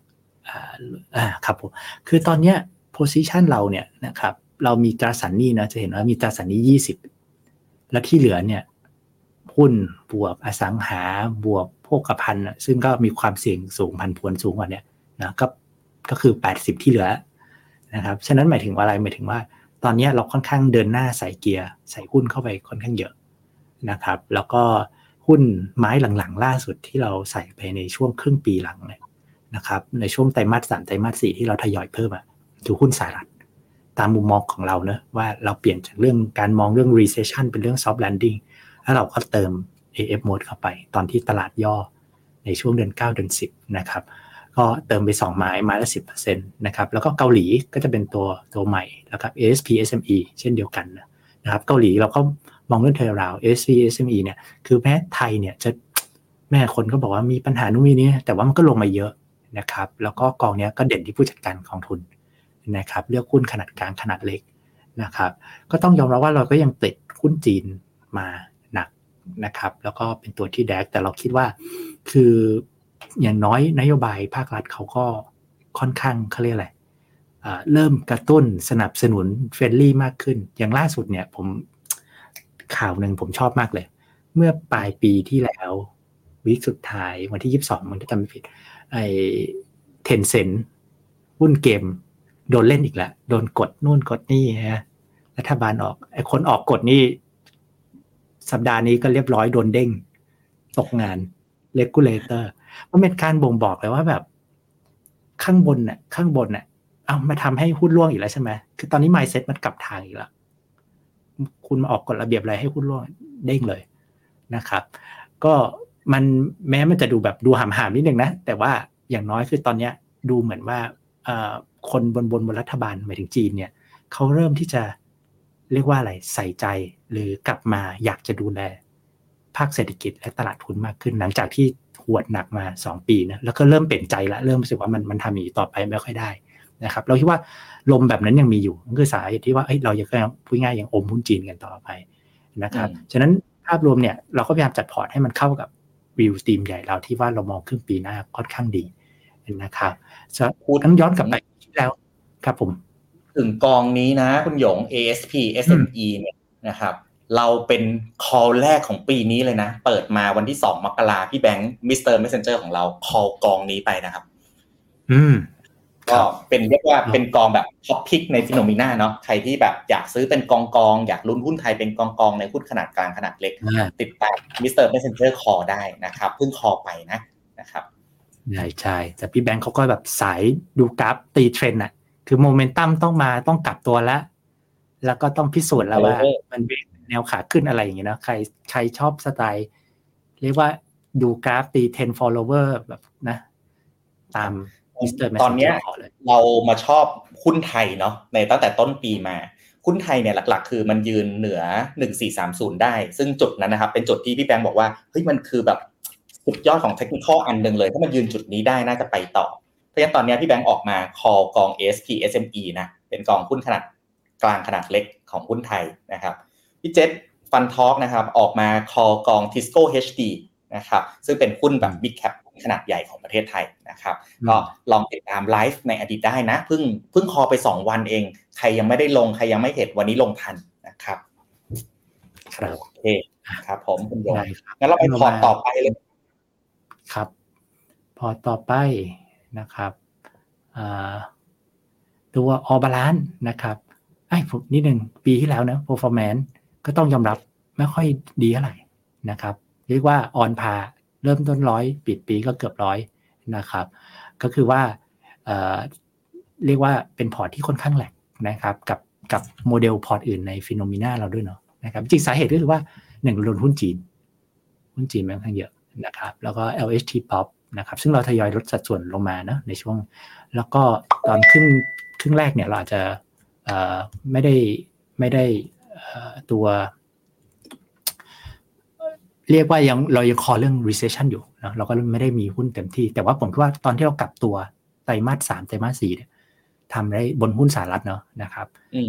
ครับผมคือตอนเนี้ย position เราเนี่ยนะครับเรามีตราสารหนี้นะจะเห็นว่ามีตราสารหนี้ยี่สิบแล้วที่เหลือเนี่ยหุ้นบวกอสังหาบวกพวกกระพันซึ่งก็มีความเสี่ยงสูงพันพวนสูงกว่านี้นะก็ก็คือแปดสิบที่เหลือนะครับฉะนั้นหมายถึงว่าอะไรหมายถึงว่า ตอนนี้เราค่อนข้างเดินหน้าใส่เกียร์ใส่หุ้นเข้าไปค่อนข้างเยอะนะครับ แล้วก็หุ้นไม้หลังๆ ล่าสุดที่เราใส่ไปในช่วงครึ่งปีหลังเนี่ยนะครับ ในช่วงไตรมาสสามไตรมาสสี่ที่เราทยอยเพิ่มอะคือหุ้นสหรัฐตามมุมมองของเราเนะว่าเราเปลี่ยนจากเรื่องการมองเรื่อง recession เป็นเรื่อง soft landing แล้วเราก็เติม AF mode เข้าไป ตอนที่ตลาดย่อในช่วงเดือน 9 เดือน 10 นะครับ ก็เติมไป 2 ไม้ไม้ละ 10%นะครับแล้วก็เกาหลีก็จะเป็นตัวตัวใหม่แล้วครับ ASP SME เช่นเดียวกันนะครับเกาหลีเราก็มองเรื่องเทอร์ราว ASP SME เนี่ยคือแม้ไทยเนี่ยจะแม่คนก็บอกว่ามีปัญหานู่นนี่แต่ว่ามันก็ลงมาเยอะนะครับแล้วก็กองนี้ก็เด่นที่ผู้จัดการกองทุนนะครับเลือกหุ้นขนาดกลางขนาดเล็กนะครับก็ต้องยอมรับว่าเราก็ยังติดหุ้นจีนมาหนักนะครับแล้วก็เป็นตัวที่ drag แต่เราคิดว่าคือ อย่างน้อยนโยบายภาครัฐเขาก็ค่อนข้างเขาเรียกอะไรเริ่มกระตุ้นสนับสนุน friendly มากขึ้น อย่างล่าสุดเนี่ยผมข่าวหนึ่งผมชอบมากเลย เมื่อปลายปีที่แล้ว week สุดท้ายวันที่ยี่สิบสองมันจะจำไม่ผิด ไอ Tencent หุ้นเกม โดนเล่นอีกแล้วโดนกดนู่นกดนี่ฮะรัฐบาลออกไอคนออกกฎนี่สัปดาห์นี้ก็เรียบร้อยโดนเด้ง ตกงาน regulator มันเป็นการบ่งบอกเลยว่าแบบ ข้างบนเนี่ยข้างบนเนี่ยเอามาทำให้หุ้นร่วงอีกแล้วใช่ไหมคือตอนนี้ mindset มันกลับทางอีกแล้ว คุณมาออกกฎระเบียบอะไรให้หุ้นร่วงเด้งเลยนะครับ ก็มันแม้มันจะดูแบบดูห่ามห่ามนิดนึงนะ แต่ว่าอย่างน้อยคือตอนเนี้ยดูเหมือนว่าคนบนบนบนรัฐบาลหมายถึงจีนเนี่ยเขาเริ่มที่จะเรียกว่าอะไรใส่ใจหรือกลับมาอยากจะดูแลภาคเศรษฐกิจและตลาดทุนมากขึ้น หลังจากที่ หวดหนักมา 2 ปีนะแล้วก็เริ่มเปลี่ยนใจละเริ่มรู้สึกว่ามันมันทำอย่างนี้ต่อไปไม่ค่อยได้นะครับเราคิดว่าลมแบบนั้นยังมีอยู่นั่นคือสาเหตุที่ว่าเเรายังพูดง่ายยังอมหุ้นจีนกันต่อไปนะครับฉะนั้นภาพรวมเนี่ยเราก็พยายามจัดพอร์ตให้มันเข้ากับวิวทีมใหญ่เราที่ว่าเรามองครึ่งปีหน้าค่อนข้างดีนะครับพูดทั้งย้อนกลับไปที่แล้วครับผม
ถึงกองนี้นะ คุณหยง ASP SME เนี่ยนะครับ เราเป็น call แรกของปีนี้เลยนะ เปิดมาวันที่สองมกราพี่แบงค์ Mr. Messenger ของเรา call กองนี้ไปนะครับ
อืม
ก็เป็นเรียกว่าเป็นกองแบบ top pick ใน Finnomena เนาะใครที่แบบอยากซื้อเป็นกองกองอยากลุ้นหุ้นไทยเป็นกองกองในหุ้นขนาดกลางขนาดเล็ก ติดตาม Mr. Messenger call ได้นะครับเพิ่ง call ไปนะนะครับ
ใช่ใช่แต่พี่แบงค์เขาก็แบบสายดูกราฟตีเทรนด์อะคือโมเมนตัมต้องมาต้องกลับตัวแล้ว แล้วก็ต้องพิสูจน์แล้วว่ามันเป็น แนวขาขึ้นอะไรอย่างเงี้ยนะใครใครชอบสไตล์ เรียกว่าดูกราฟตี trend follower แบบนะ ตาม
มิสเตอร์ตอนนี้เรามาชอบหุ้นไทยเนาะในตั้งแต่ต้นปีมาหุ้นไทยเนี่ยหลักๆ คือมันยืนเหนือหนึ่งสี่สามศูนย์ได้ ซึ่งจุดนั้นนะครับ เป็นจุดที่พี่แบงค์บอกว่าเฮ้ยมันคือแบบสุดยอดของเทคนิคอันหนึ่งเลย ถ้ามันยืนจุดนี้ได้น่าจะไปต่อ เพราะฉะนั้นตอนนี้พี่แบงค์ออกมาคอกอง ASP SME นะเป็นกองหุ้นขนาดกลางขนาดเล็กของหุ้นไทยนะครับ พี่เจษฟันทอกนะครับออกมาคอกอง Tisco HD นะครับซึ่งเป็นหุ้นแบบ Big Cap ขนาดใหญ่ของประเทศไทยนะครับก็ลองติดตามไลฟ์ในอดีตได้นะเพิ่งเพิ่ง call ไป 2 วันเอง ใครยังไม่ได้ลง ใครยังไม่เห็นวันนี้ลงทันนะครับ
ครับโอ
เคครับ ผมคุณโยงั้นเราไปพอร์ตต่อไปเลย
ครับ พอร์ตต่อไปนะครับตัว All Balance นะครับไอ้ผมนิดหนึ่งปีที่แล้วนะ performance ก็ต้องยอมรับไม่ค่อยดีเท่าไหร่นะครับ เรียกว่า on parเริ่มต้นร้อยปิดปีก็เกือบร้อยนะครับ ก็คือว่าเรียกว่าเป็นพอร์ตที่ค่อนข้าง lag นะครับ กับกับโมเดลพอร์ตอื่นใน Finnomena เราด้วยเนาะนะครับจริงสาเหตุก็คือว่าหนึ่งลงหุ้นจีนหุ้นจีนมันค่อนข้างเยอะนะครับ แล้วก็ LHTPROP นะครับ ซึ่งเราทยอยลดสัดส่วนลงมานะในช่วง แล้วก็ตอนครึ่งครึ่งแรกเนี่ยเราอาจจะไม่ได้ไม่ได้ ตัว เรียกว่ายังเรายังคอเรื่อง recession อยู่นะเราก็ไม่ได้มีหุ้นเต็มที่ แต่ว่าผมคิดว่าตอนที่เรากลับตัวไตรมาสสามไตรมาสสี่เนี่ยทำได้บนหุ้นสหรัฐเนาะนะครับ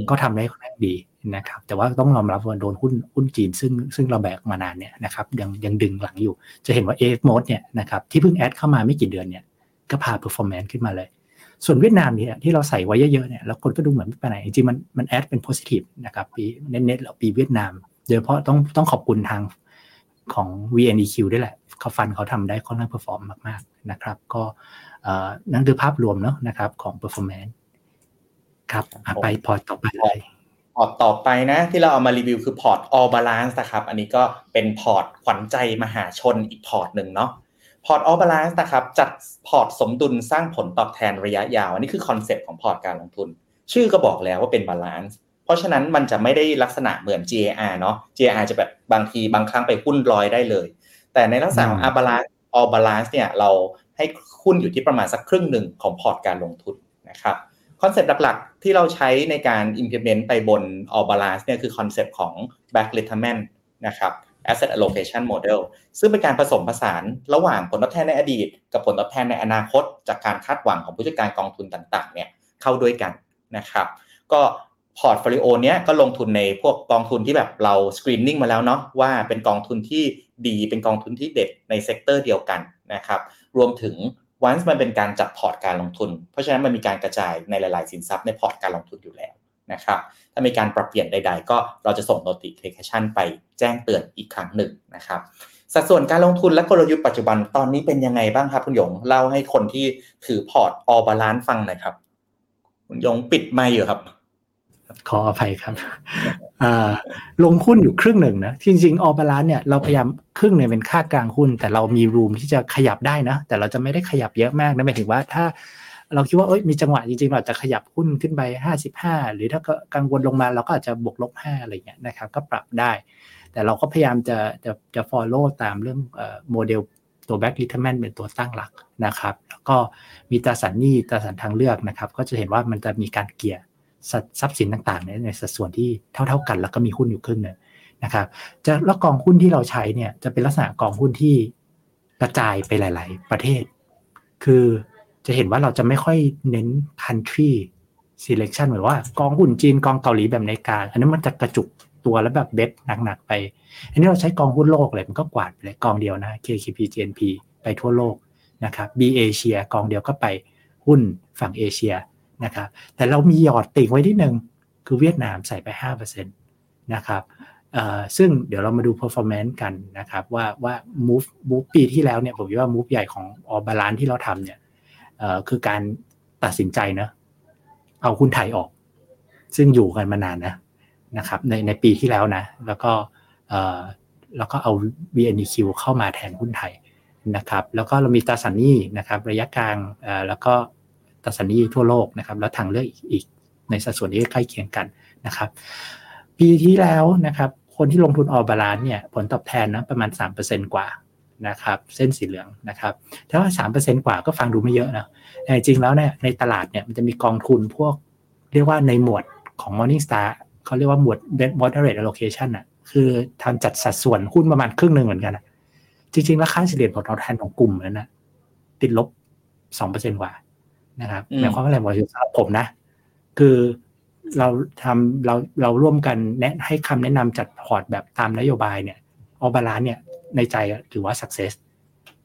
ก็ทำได้ค่อนข้างดีนะครับ แต่ว่าต้องยอมรับว่าโดนหุ้นหุ้นจีนซึ่งซึ่งเราแบกมานานเนี่ยนะครับยังยังดึงหลังอยู่ จะเห็นว่า AF mode เนี่ยนะครับที่เพิ่งแอดเข้ามาไม่กี่เดือนเนี่ยก็พา performance ขึ้นมาเลย ส่วนเวียดนามเนี่ยที่เราใส่ไว้เยอะๆเนี่ยแล้วคนก็ดูเหมือนไม่ไปไหนจริงๆมันมันแอดเป็น positive นะครับปีเน็ตๆเราปีเวียดนามโดยเฉพาะต้องต้องขอบคุณทางของ VNEQ ด้วยแหละเขา fund เขาทำได้ค่อนข้าง perform มากๆนะครับ ก็นั่นคือภาพรวมเนาะนะครับของ performance ครับไปพอร์ตต่อไปเลย
พอร์ตต่อไปนะที่เราเอามารีวิวคือพอร์ต all balance นะครับ อันนี้ก็เป็นพอร์ตขวัญใจมหาชนอีกพอร์ตหนึ่งเนาะ พอร์ต all balance นะครับจัดพอร์ตสมดุลสร้างผลตอบแทนระยะยาว อันนี้คือคอนเซ็ปต์ของพอร์ตการลงทุน ชื่อก็บอกแล้วว่าเป็น balance เพราะฉะนั้นมันจะไม่ได้ลักษณะเหมือน GAR เนาะ GAR จะแบบบางทีบางครั้งไปหุ้นร้อยได้เลย แต่ในลักษณะของ all balance all balance เนี่ยเราให้หุ้นอยู่ที่ประมาณสักครึ่งหนึ่งของพอร์ตการลงทุนนะครับคอนเซปต์หลักๆ ที่เราใช้ในการ implement ไปบน all balance เนี่ยคือคอนเซปต์ของ Black-Litterman นะครับ asset allocation model ซึ่งเป็นการผสมผสานระหว่างผลตอบแทนในอดีต กับผลตอบแทนในอนาคต จากการคาดหวังของผู้จัดการกองทุนต่างๆเนี่ยเข้าด้วยกันนะครับ ก็ portfolio เนี้ยก็ลงทุนในพวกกองทุนที่แบบเรา screening มาแล้วเนาะว่าเป็นกองทุนที่ดีเป็นกองทุนที่เด็ดใน sector เดียวกันนะครับ รวมถึงวันมันเป็นการจัดพอร์ตการลงทุน เพราะฉะนั้นมันมีการกระจายในหลาย ๆ สินทรัพย์ในพอร์ตการลงทุนอยู่แล้วนะครับ ถ้ามีการปรับเปลี่ยนใด ๆ ก็เราจะส่ง notification ไปแจ้งเตือนอีกครั้งหนึ่งนะครับสัดส่วนการลงทุนและกลยุทธ์ปัจจุบันตอนนี้เป็นยังไงบ้างครับคุณหยงเล่าให้คนที่ถือพอร์ต All Balance ฟังหน่อยครับ คุณหยงปิดไม่อยู่ครับ
ขออภัยครับลงหุ้นอยู่ครึ่งหนึ่งนะจริงๆ All Balance เนี่ยเราพยายามครึ่งหนึ่งเป็นค่ากลางหุ้น แต่เรามี room ที่จะขยับได้นะ แต่เราจะไม่ได้ขยับเยอะมากนะหมายถึงว่าถ้า เราคิดว่าเอ้ยมีจังหวะจริงๆเราจะขยับหุ้นขึ้นไป 55 หรือถ้ากังวลลงมาเราก็อาจจะบวกลบ 5 อะไรเงี้ยนะครับ ก็ปรับได้ แต่เราก็พยายามจะจะจะ follow ตามเรื่องโมเดลตัว back retirement เป็นตัวตั้งหลักนะครับ แล้วก็มีตราสารหนี้ตราสารทางเลือกนะครับ ก็จะเห็นว่ามันจะมีการเกี่ยทรัพย์สินต่างๆในสัดส่วนที่เท่า ๆกัน แล้วก็มีหุ้นอยู่ครึ่งหนึ่งนะครับจะแล้วกองหุ้นที่เราใช้เนี่ยจะเป็นลักษณะกองหุ้นที่กระจายไปหลาย ๆ ประเทศ คือ จะเห็นว่าเราจะไม่ค่อยเน้น country selection เหมือนว่ากองหุ้นจีนกองเกาหลีแบบในกลางอันนั้นมันจะกระจุกตัวแล้วแบบเบ็ดหนักๆไป อันนี้เราใช้กองหุ้นโลกเลยมันก็กวาดไปเลยกองเดียวนะ KKP GNP ไปทั่วโลกนะครับ B เอเชียกองเดียวก็ไปหุ้นฝั่งเอเชียนะครับ แต่เรามีหยอดติ่งไว้ที่หนึ่งคือเวียดนามใส่ไป 5%นะครับซึ่งเดี๋ยวเรามาดู performance กันนะครับว่าว่า move move ปีที่แล้วเนี่ยผมว่า move ใหญ่ของออบาลานที่เราทำเนี่ย คือการตัดสินใจนะเอาหุ้นไทยออก ซึ่งอยู่กันมานานนะนะครับ ในในปีที่แล้วนะ แล้วก็แล้วก็เอา VNEQ เข้ามาแทนหุ้นไทยนะครับ แล้วก็เรามีตราสารหนี้นะครับ ระยะกลางแล้วก็ตราสารหนี้ทั่วโลกนะครับ แล้วทางเลือกอีกในสัดส่วนที่ใกล้เคียงกันนะครับ ปีที่แล้วนะครับ คนที่ลงทุนออบาลานเนี่ยผลตอบแทนนะประมาณ 3%กว่า นะครับเส้นสีเหลืองนะครับถ้าว่าสามเปอร์เซ็นกว่าก็ฟังดูไม่เยอะนะแต่จริงแล้วเนี่ยในตลาดเนี่ยมันจะมีกองทุนพวกเรียกว่าในหมวดของ Morningstar เขาเรียกว่าหมวด moderate allocation อะคือทำจัดสัดส่วนหุ้นประมาณครึ่งหนึ่งเหมือนกันนะจริงๆแล้วค่าเฉลี่ยผลตอบแทนของกลุ่มนั้นนะติดลบสองเปอร์เซ็นกว่านะครับหมายความว่าอะไรบอกสำหรับผมนะ คือเราทำเราเราร่วมกันแนะให้คำแนะนำจัดพอร์ตแบบตามนโยบายเนี่ยออบาลานเนี่ย ในใจถือว่า success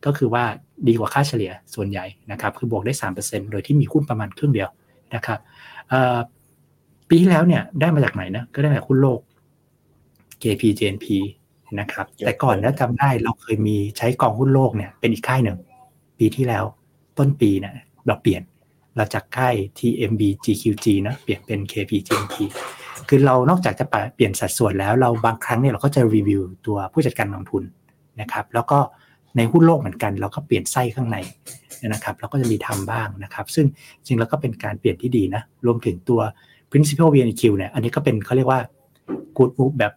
ก็คือว่าดีกว่าค่าเฉลี่ยส่วนใหญ่นะครับ คือบวกได้ 3%โดยที่มีหุ้นประมาณครึ่งเดียวนะครับปีที่แล้วเนี่ยได้มาจากไหนนะ ก็ได้มาจากหุ้นโลก KP JNP นะครับ แต่ก่อนนะจำได้เราเคยมีใช้กองหุ้นโลกเนี่ยเป็นอีกค่ายหนึ่ง ปีที่แล้วต้นปีเนี่ยเราเปลี่ยนเราจากค่าย TMB GQG นะเปลี่ยนเป็น KP JNP คือเรานอกจากจะเปลี่ยนสัดส่วนแล้วเราบางครั้งเนี่ยเราก็จะรีวิวตัวผู้จัดการกองทุน นะครับ แล้วก็ในหุ้นโลกเหมือนกัน เราก็เปลี่ยนไส้ข้างในนะครับเราก็จะมีทำบ้างนะครับ ซึ่งจริงแล้วก็เป็นการเปลี่ยนที่ดีนะรวมถึงตัว principal VNQ เนี่ยอันนี้ก็เป็นเขาเรียกว่า good move แบบ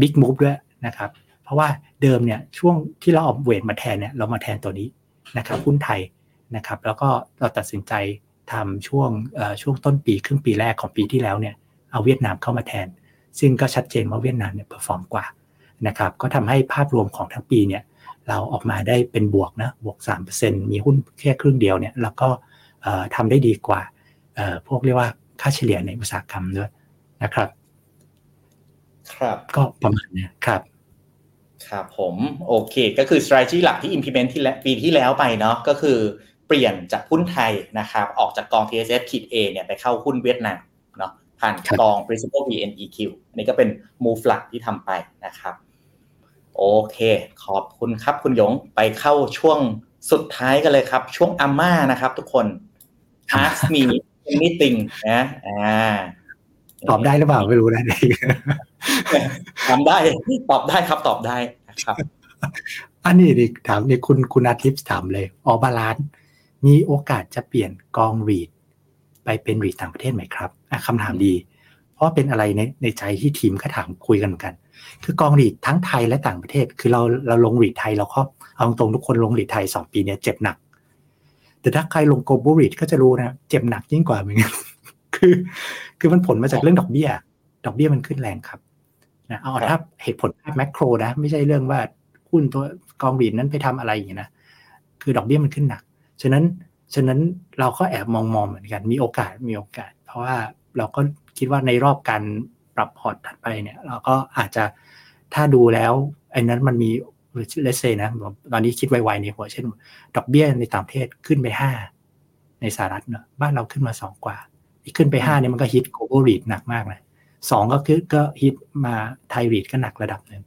big move ด้วยนะครับเพราะว่าเดิมเนี่ยช่วงที่เราเอาเวทมาแทนเนี่ยเรามาแทนตัวนี้นะครับหุ้นไทยนะครับแล้วก็เราตัดสินใจทำช่วงช่วงต้นปีครึ่งปีแรกของปีที่แล้วเนี่ยเอาเวียดนามเข้ามาแทน ซึ่งก็ชัดเจนว่าเวียดนามเนี่ย perform กว่า นะครับก็ทำให้ภาพรวมของทั้งปีเนี่ยเราออกมาได้เป็นบวกนะบวก 3%มีหุ้นแค่ครึ่งเดียวเนี่ยแล้วก็ทำได้ดีกว่าพวกเรียกว่าค่าเฉลี่ยในอุตสาหกรรมด้วยนะครับ
ครับ
ก็ประมาณเนี้ยครับ
ครับผมโอเคก็คือ strategy หลักที่ implement ที่ปีที่แล้วไปเนาะก็คือเปลี่ยนจากหุ้นไทยนะครับออกจากกอง TSF ขีด A เนี่ยไปเข้าหุ้นเวียดนามเนาะผ่านกอง principal BNEQ อันนี้ก็เป็น move หลักที่ทำไปนะครับ โอเค ขอบคุณครับคุณหยงไปเข้าช่วงสุดท้ายกันเลยครับ ช่วงอาม่านะครับ ทุกคน ask me anything นะอ่า
ตอบได้หรือเปล่าไม่รู้นะเด็ก
ทำได้ ตอบได้ครับตอบได้นะครับ
อันนี้ดิถามเนี่ยคุณคุณอาทิตย์ถามเลย All Balance มีโอกาสจะเปลี่ยนกอง REIT ไปเป็น REIT ต่างประเทศไหมครับอะคำถามดี เพราะเป็นอะไรในในใจที่ทีมก็ถามคุยกันเหมือนกัน คือกอง REIT ทั้งไทยและต่างประเทศ คือเราเราลง REIT ไทยเราก็เอาตรงๆทุกคนลง REIT ไทยสองปีเนี่ยเจ็บหนัก แต่ถ้าใครลง global REIT ก็จะรู้นะเจ็บหนักยิ่งกว่าเหมือนกันคือ คือมันผลมาจากเรื่องดอกเบี้ย ดอกเบี้ยมันขึ้นแรงครับนะเอาถ้าเหตุผลแมกโรนะ ไม่ใช่เรื่องว่าหุ้นตัวกองรีดนั้นไปทำอะไรอย่างนี้นะคือดอกเบี้ยมันขึ้นหนัก ฉะนั้นฉะนั้นเราก็แอบมองมองเหมือนกัน มีโอกาสมีโอกาส เพราะว่าเราก็คิดว่าในรอบการ ปรับพอร์ตถัดไปเนี่ยเราก็อาจจะถ้าดูแล้วไอ้นั้นมันมีเลเซนะตอนนี้คิดไวๆในหัวเช่น ดอกเบี้ยในต่างประเทศขึ้นไปห้าในสหรัฐเนอะบ้านเราขึ้นมาสองกว่าอีกขึ้นไปห้าเนี่ยมันก็ hit global REIT หนักมากเลยสองก็คือก็ฮิตมาไทย REIT ก็หนักระดับหนึ่ง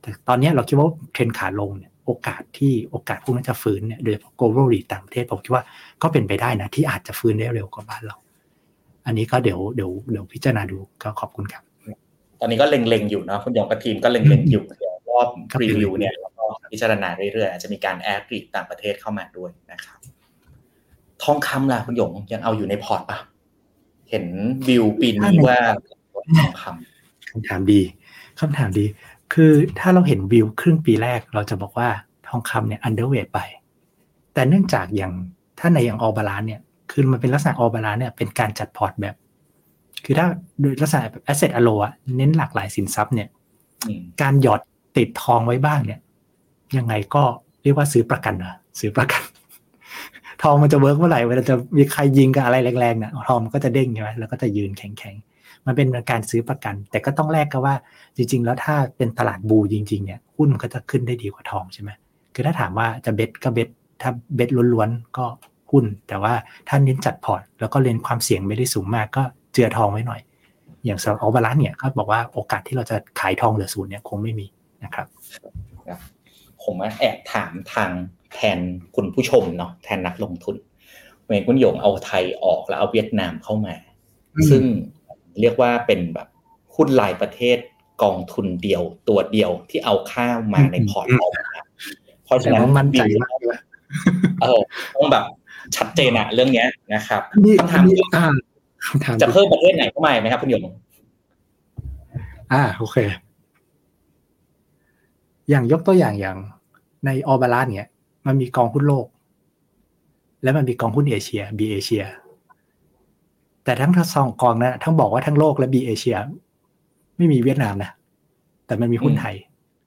แต่ตอนนี้เราคิดว่าเทรนด์ขาลงเนี่ยโอกาสที่โอกาสพวกนั้นจะฟื้นเนี่ยโดยเฉพาะ global REIT ต่างประเทศผมคิดว่าก็เป็นไปได้นะที่อาจจะฟื้นได้เร็วกว่าบ้านเรา อันนี้ก็เดี๋ยวเดี๋ยวเดี๋ยวพิจารณาดูก็ขอบคุณครับ
ตอนนี้ก็เล็งๆอยู่เนาะคุณหยงกับทีมก็เล็งๆอยู่เดี๋ยวรอบรีวิวเนี่ยแล้วก็พิจารณาเรื่อยๆอาจจะมีการ add REIT ต่างประเทศเข้ามาด้วยนะครับ ทองคำล่ะคุณหยงยังเอาอยู่ในพอร์ตปะเห็นวิวปีนี้ว่าทองคำ
คำถามดีคำถามดี คือถ้าเราเห็นวิวครึ่งปีแรกเราจะบอกว่าทองคำเนี่ย underweight ไป แต่เนื่องจากอย่างถ้าในอย่าง All Balance เนี่ยคือมันเป็นลักษณะ All Balance เนี่ยเป็นการจัดพอร์ตแบบ คือถ้าโดยลักษณะแบบ asset allo อะเน้นหลากหลายสินทรัพย์เนี่ยการหยอดติดทองไว้บ้างเนี่ย ยังไงก็เรียกว่าซื้อประกันนะซื้อประกัน ทองมันจะ work เมื่อไหร่เวลาจะมีใครยิงกับอะไรแรงๆเนี่ยทองมันก็จะเด้งใช่ไหมแล้วก็จะยืนแข็งๆมันเป็นการซื้อประกัน แต่ก็ต้องแลกกับว่า จริง ๆ แล้วถ้าเป็นตลาด bull จริง ๆเนี่ยหุ้นมันก็จะขึ้นได้ดีกว่าทองใช่ไหมคือถ้าถามว่าจะ bet ก็ bet ถ้า bet ล้วนๆก็หุ้น แต่ว่าถ้าเน้นจัดพอร์ตแล้วก็เล่นความเสี่ยงไม่ได้สูงมากก็ เจือทองไว้หน่อย อย่างสำหรับ All Balance เนี่ยก็บอกว่าโอกาสที่เราจะขายทองเหลือศูนย์เนี่ยคงไม่มีนะครับ
ผมแอบถามทางแทนคุณผู้ชมเนาะแทนนักลงทุนเมื่อคุณหยงเอาไทยออกแล้วเอาเวียดนามเข้ามา ซึ่งเรียกว่าเป็นแบบหุ้นรายประเทศกองทุนเดียวตัวเดียวที่เอาข้าวมาในพอร์ตออกมาเพราะฉะนั้น
มั่นใจมากเลย
เออต้องแบบชัดเจนอะเรื่องเนี้ยนะครับ
นี่
คำถาม
นี่อ่า คำถาม
จะเพิ่มประเทศไหนเข้ามาไหมครับคุณหยง
อ่าโอเค อย่างยกตัวอย่างอย่างในออบาลานเนี่ย มันมีกองหุ้นโลก และมันมีกองหุ้นเอเชียบีเอเชียแต่ทั้งทั้งสองกองนะทั้งบอกว่าทั้งโลกและบีเอเชีย ไม่มีเวียดนามนะแต่มันมีหุ้นไทย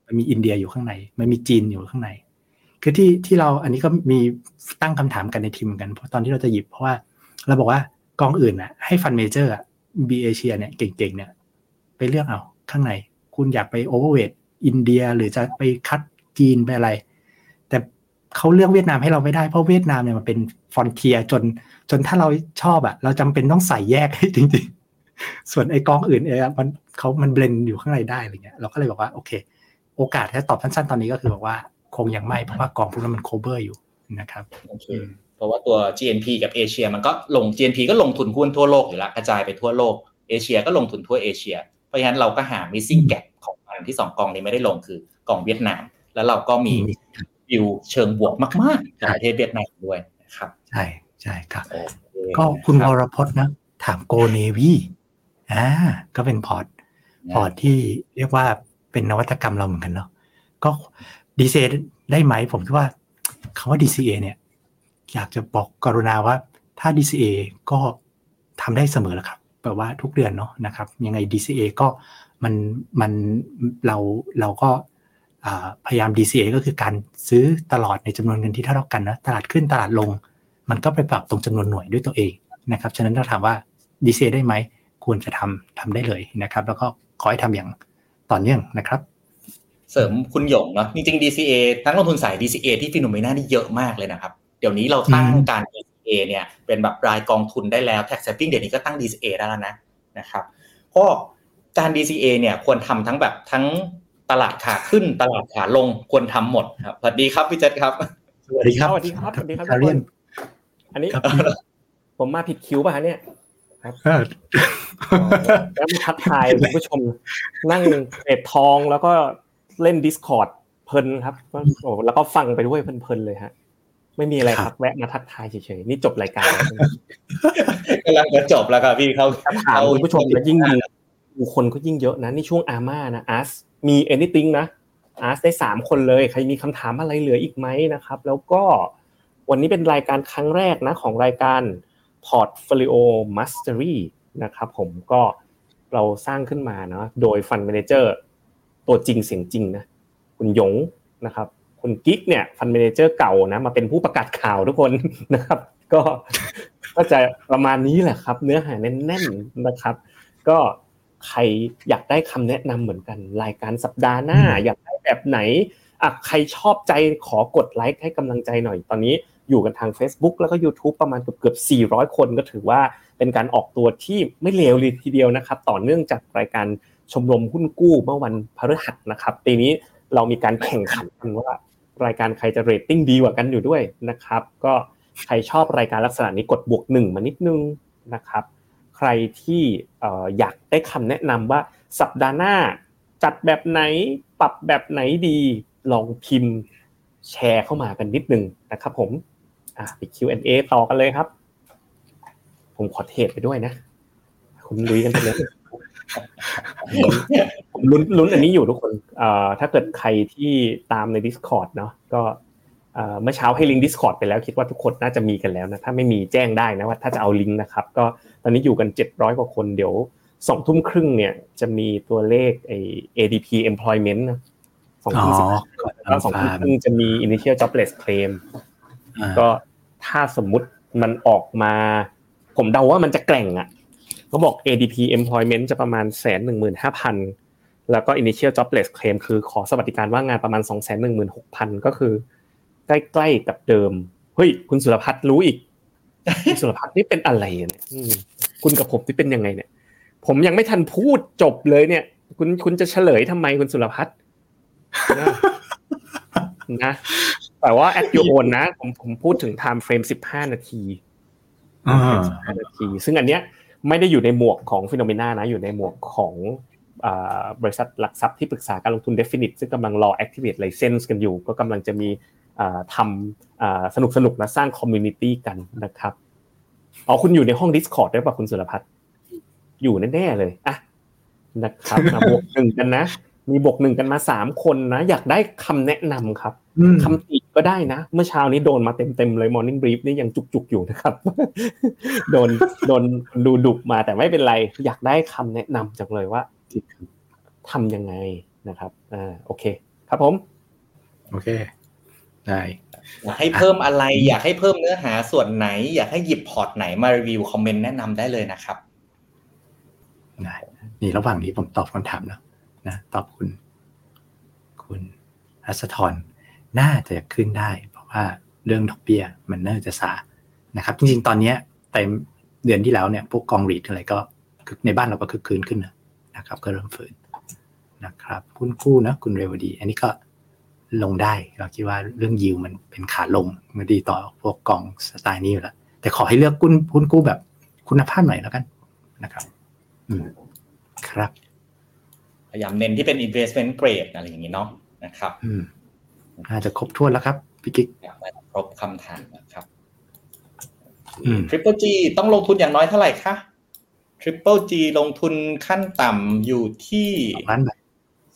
มันมีอินเดียอยู่ข้างใน มันมีจีนอยู่ข้างใน คือที่ที่เราอันนี้ก็มีตั้งคำถามกันในทีมกัน เพราะตอนที่เราจะหยิบเพราะว่าเราบอกว่า กองอื่นอะให้ fund manager อะ B-ASIA เนี่ยเก่งๆเนี่ยไปเลือกเอาข้างใน คุณอยากไป overweight อินเดียหรือจะไปคัดจีนไปอะไร แต่เขาเลือกเวียดนามให้เราไม่ได้เพราะเวียดนามเนี่ยมันเป็น frontier จนจนถ้าเราชอบอะเราจำเป็นต้องใส่แยกให้จริง ๆ ส่วนไอ้กองอื่นเองมันเขามัน blend อยู่ข้างในได้อะไรเงี้ยเราก็เลยบอกว่าโอเค โอกาสถ้าตอบสั้นๆตอนนี้ก็คือบอกว่าคงยังไม่เพราะว่ากองพวกนั้นมัน cover อยู่นะครับ
โอเค เพราะว่าตัว GNP กับเอเชียมันก็ลง GNP ก็ลงทุนหุ้นทั่วโลกอยู่แล้วกระจายไปทั่วโลกเอเชียก็ลงทุนทั่วเอเชีย เพราะฉะนั้นเราก็หา missing gap ของอันที่สองกองนี้ไม่ได้ลงคือกองเวียดนาม แล้วเราก็มีวิวเชิงบวกมากๆกับประเทศเวียดนามด้วยนะครับ
ใช่ใช่ครับ
โอเค
ก็คุณ
รั
ว
บ
รพจน์นะ ถาม Goal Navi อ่าก็เป็นพอร์ตพอร์ตที่เรียกว่าเป็นนวัตกรรมเราเหมือนกันเนาะก็ดีเซได้ไหมผมคิดว่าคำว่า DCA เนี่ย อยากจะบอกกรุณาว่าถ้า DCA ก็ทำได้เสมอแหละครับแปลว่าทุกเดือนเนาะนะครับ ยังไง DCA ก็มันมันเราเราก็พยายาม DCA ก็คือการซื้อตลอดในจำนวนเงินที่เท่ากันนะตลาดขึ้นตลาดลง มันก็ไปปรับตรงจำนวนหน่วยด้วยตัวเองนะครับฉะนั้นถ้าถามว่า DCA ได้ไหมควรจะทำทำได้เลยนะครับ แล้วก็ขอให้ทำอย่างต่อเนื่องนะครับ
เสริมคุณหยงเนาะจริงๆ DCA ทั้งลงทุนสาย DCA ที่ฟิโนเมนานี่เยอะมากเลยนะครับ เดี๋ยวนี้เราตั้งการ DCA เนี่ยเป็นแบบรายกองทุนได้แล้ว tax saving เดี๋ยวนี้ก็ตั้ง DCA ได้แล้วนะนะครับก็การ DCA เนี่ยควรทำทั้งแบบทั้งตลาดขาขึ้นตลาดขาลงควรทำหมดครับสวัสดีครับพี่เจษครับ
สวัสดีครับ
สวัสดีครับสวัสดีครับ
คาเรียน
อันนี้
ครับ
ผมมาผิดคิวป่ะฮะเนี่ย
เออ
แล้วมาทักทายคุณผู้ชมนั่งเอ็ดทองแล้วก็เล่น Discord เพลินครับโอ้แล้วก็ฟังไปด้วยเพลินๆเลยฮะ ไม่มีอะไรครับแวะมาทักทายเฉยๆนี่จบรายการแล้ว
กำลังจะจบแล้วครับพี่เขา
ถ้าถามคุณผู้ชมแล้วยิ่งดูดูคนก็ยิ่งเยอะนะนี่ช่วงอาม่านะอาร์สมี anything นะอาร์สได้สามคนเลย ใครมีคำถามอะไรเหลืออีกไหมนะครับ แล้วก็วันนี้เป็นรายการครั้งแรกนะของรายการ Portfolio Mastery นะครับผมก็เราสร้างขึ้นมาเนาะโดย Fund Manager ตัวจริงเสียงจริงนะคุณหยงนะครับ คุณกิ๊กเนี่ยฟันเมนเจอร์เก่านะมาเป็นผู้ประกาศข่าวทุกคนนะครับ ก็ก็จะประมาณนี้แหละครับ เนื้อหาแน่นๆนะครับ ก็ใครอยากได้คำแนะนำเหมือนกัน รายการสัปดาห์หน้า อยากได้แบบไหนอะใครชอบใจขอกดไลค์ให้กำลังใจหน่อยตอนนี้อยู่กันทาง Facebook แล้วก็ YouTube ประมาณเกือบเกือบ400 คนก็ถือว่าเป็นการออกตัวที่ไม่เลวเลยทีเดียวนะครับ ต่อเนื่องจากรายการชมรมหุ้นกู้เมื่อวันพฤหัสนะครับปีนี้เรามีการแข่งขันกันว่า รายการใครจะเรตติ้งดีกว่ากันอยู่ด้วยนะครับ ก็ใครชอบรายการลักษณะนี้กดบวกหนึ่งมานิดนึงนะครับ ใครที่อยากได้คำแนะนำว่าสัปดาห์หน้า จัดแบบไหนปรับแบบไหนดี ลองพิมพ์แชร์เข้ามากันนิดนึงนะครับผมอะไป Q&A ต่อกันเลยครับ ผมขอเทปไปด้วยนะ คุณลุยกันไปเลย ผมลุ้นลุ้นอันนี้อยู่ทุกคนเอ่อถ้าเกิดใครที่ตามใน Discord เนาะก็เมื่อเช้าให้ลิงก์ Discord ไปแล้วคิดว่าทุกคนน่าจะมีกันแล้วนะถ้าไม่มีแจ้งได้นะว่าถ้าจะเอาลิงก์นะครับ ก็ตอนนี้อยู่กัน 700 กว่าคนเดี๋ยวสองทุ่มครึ่งเนี่ยจะมีตัวเลขไอ้ ADP employment นะสองทุ่มสิบแล้วสองทุ่มครึ่งจะมี initial jobless claim ก็ถ้าสมมุติมันออกมา ผมเดาว่ามันจะแกร่งอะ เขาบอก ADP employment จะประมาณแสนหนึ่งหมื่นห้าพันแล้วก็ initial jobless claim คือขอสวัสดิการว่างงานประมาณสองแสนหนึ่งหมื่นหกพันก็คือใกล้ๆกับเดิมเฮ้ยคุณสุรพัฒน์รู้อีกคุณสุรพัฒน์นี่เป็นอะไรเนี่ยคุณกับผมที่เป็นยังไงเนี่ย ผมยังไม่ทันพูดจบเลยเนี่ย คุณคุณจะเฉลยทำไมคุณสุรพัฒน์นะแต่ว่า at your own นะ ผมผมพูดถึง time frame สิบห้านาทีสิบห้านาที ซึ่งอันเนี้ย ไม่ได้อยู่ในหมวกของฟิโนเมนานะอยู่ในหมวกของบริษัทหลักทรัพย์ที่ปรึกษาการลงทุน Definite ซึ่งกำลังรอ activate license กันอยู่ ก็กำลังจะมีทำสนุกสนุกและสร้างคอมมูนิตี้กันนะครับอ๋อคุณอยู่ในห้อง Discord ด้วยป่ะคุณสุรพัฒน์อยู่แน่ๆเลยอะนะครับมาบวกหนึ่งกันนะ มีบวกหนึ่งกันมาสามคนนะ อยากได้คำแนะนำครับคำติ ก็ได้นะ เมื่อเช้านี้โดนมาเต็มๆเลย Morning Brief นี่ยังจุกๆอยู่นะครับ โดนโดนดูดุมาแต่ไม่เป็นไร อยากได้คำแนะนำจังเลยว่าทำยังไงนะครับอ่าโอเค ครับผม
โอเคได้
อยากให้เพิ่มอะไร อยากให้เพิ่มเนื้อหาส่วนไหน อยากให้หยิบพอร์ตไหนมารีวิวคอมเมนต์แนะนำได้เลยนะครับ
ได้นี่ระหว่างนี้ผมตอบคำถามแล้วนะตอบคุณ คุณรัศธร น่าจะขึ้นได้ เพราะว่าเรื่องดอกเบี้ยมันน่าจะซานะครับ จริงๆ ตอนนี้เต็มเดือนที่แล้วเนี่ยพวกกอง REIT อะไรก็ในบ้านเราก็คือคืนขึ้นนะครับ ก็เริ่มฟื้นนะครับคุณกู้นะคุณเรวดี อันนี้ก็ลงได้เราคิดว่าเรื่องยิวมันเป็นขาลงมันดีต่อพวกกองสไตล์นี้อยู่แล้วแต่ขอให้เลือกกุ้นหุ้นกู้แบบคุณภาพหน่อยแล้วกันนะครับ อืมครับ
พยายามเน้นที่เป็น investment grade อะไรอย่างนี้เนาะนะครับ
อืม น่าจะครบถ้วนแล้วครับพี่กิ๊ก
อยากได้ครบคำถามนะครับ
อืม
Triple G ต้องลงทุนอย่างน้อยเท่าไหร่คะ Triple G ลงทุนขั้นต่ำอยู่ที่
ล้านบาท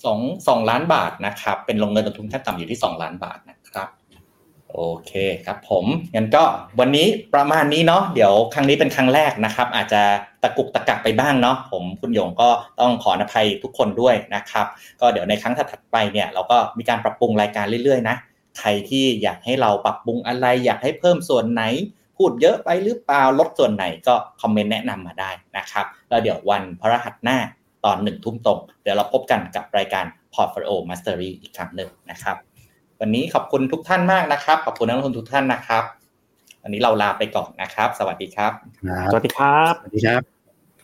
สองสองล้านบาทนะครับ เป็นลงเงินลงทุนขั้นต่ำอยู่ที่สองล้านบาทนะครับ โอเคครับผมงั้นก็วันนี้ประมาณนี้เนาะเดี๋ยวครั้งนี้เป็นครั้งแรกนะครับ อาจจะ ตะกุกตะกักไปบ้างเนาะผมคุณหยงก็ต้องขออภัยทุกคนด้วยนะครับ ก็เดี๋ยวในครั้งถัดไปเนี่ยเราก็มีการปรับปรุงรายการเรื่อยๆนะใครที่อยากให้เราปรับปรุงอะไร อยากให้เพิ่มส่วนไหน พูดเยอะไปหรือเปล่าลดส่วนไหนก็คอมเมนต์แนะนำมาได้นะครับแล้วเดี๋ยววันพฤหัสหน้าตอนหนึ่งทุ่มตรง เดี๋ยวเราพบกันกับรายการ Portfolio Mastery อีกครั้งหนึ่งนะครับ วันนี้ขอบคุณทุกท่านมากนะครับ ขอบคุณนักลงทุนทุกท่านนะครับ วันนี้เราลาไปก่อนนะครับ สวัสดีครับ
สวัสดีครับ
สวัสดีครับ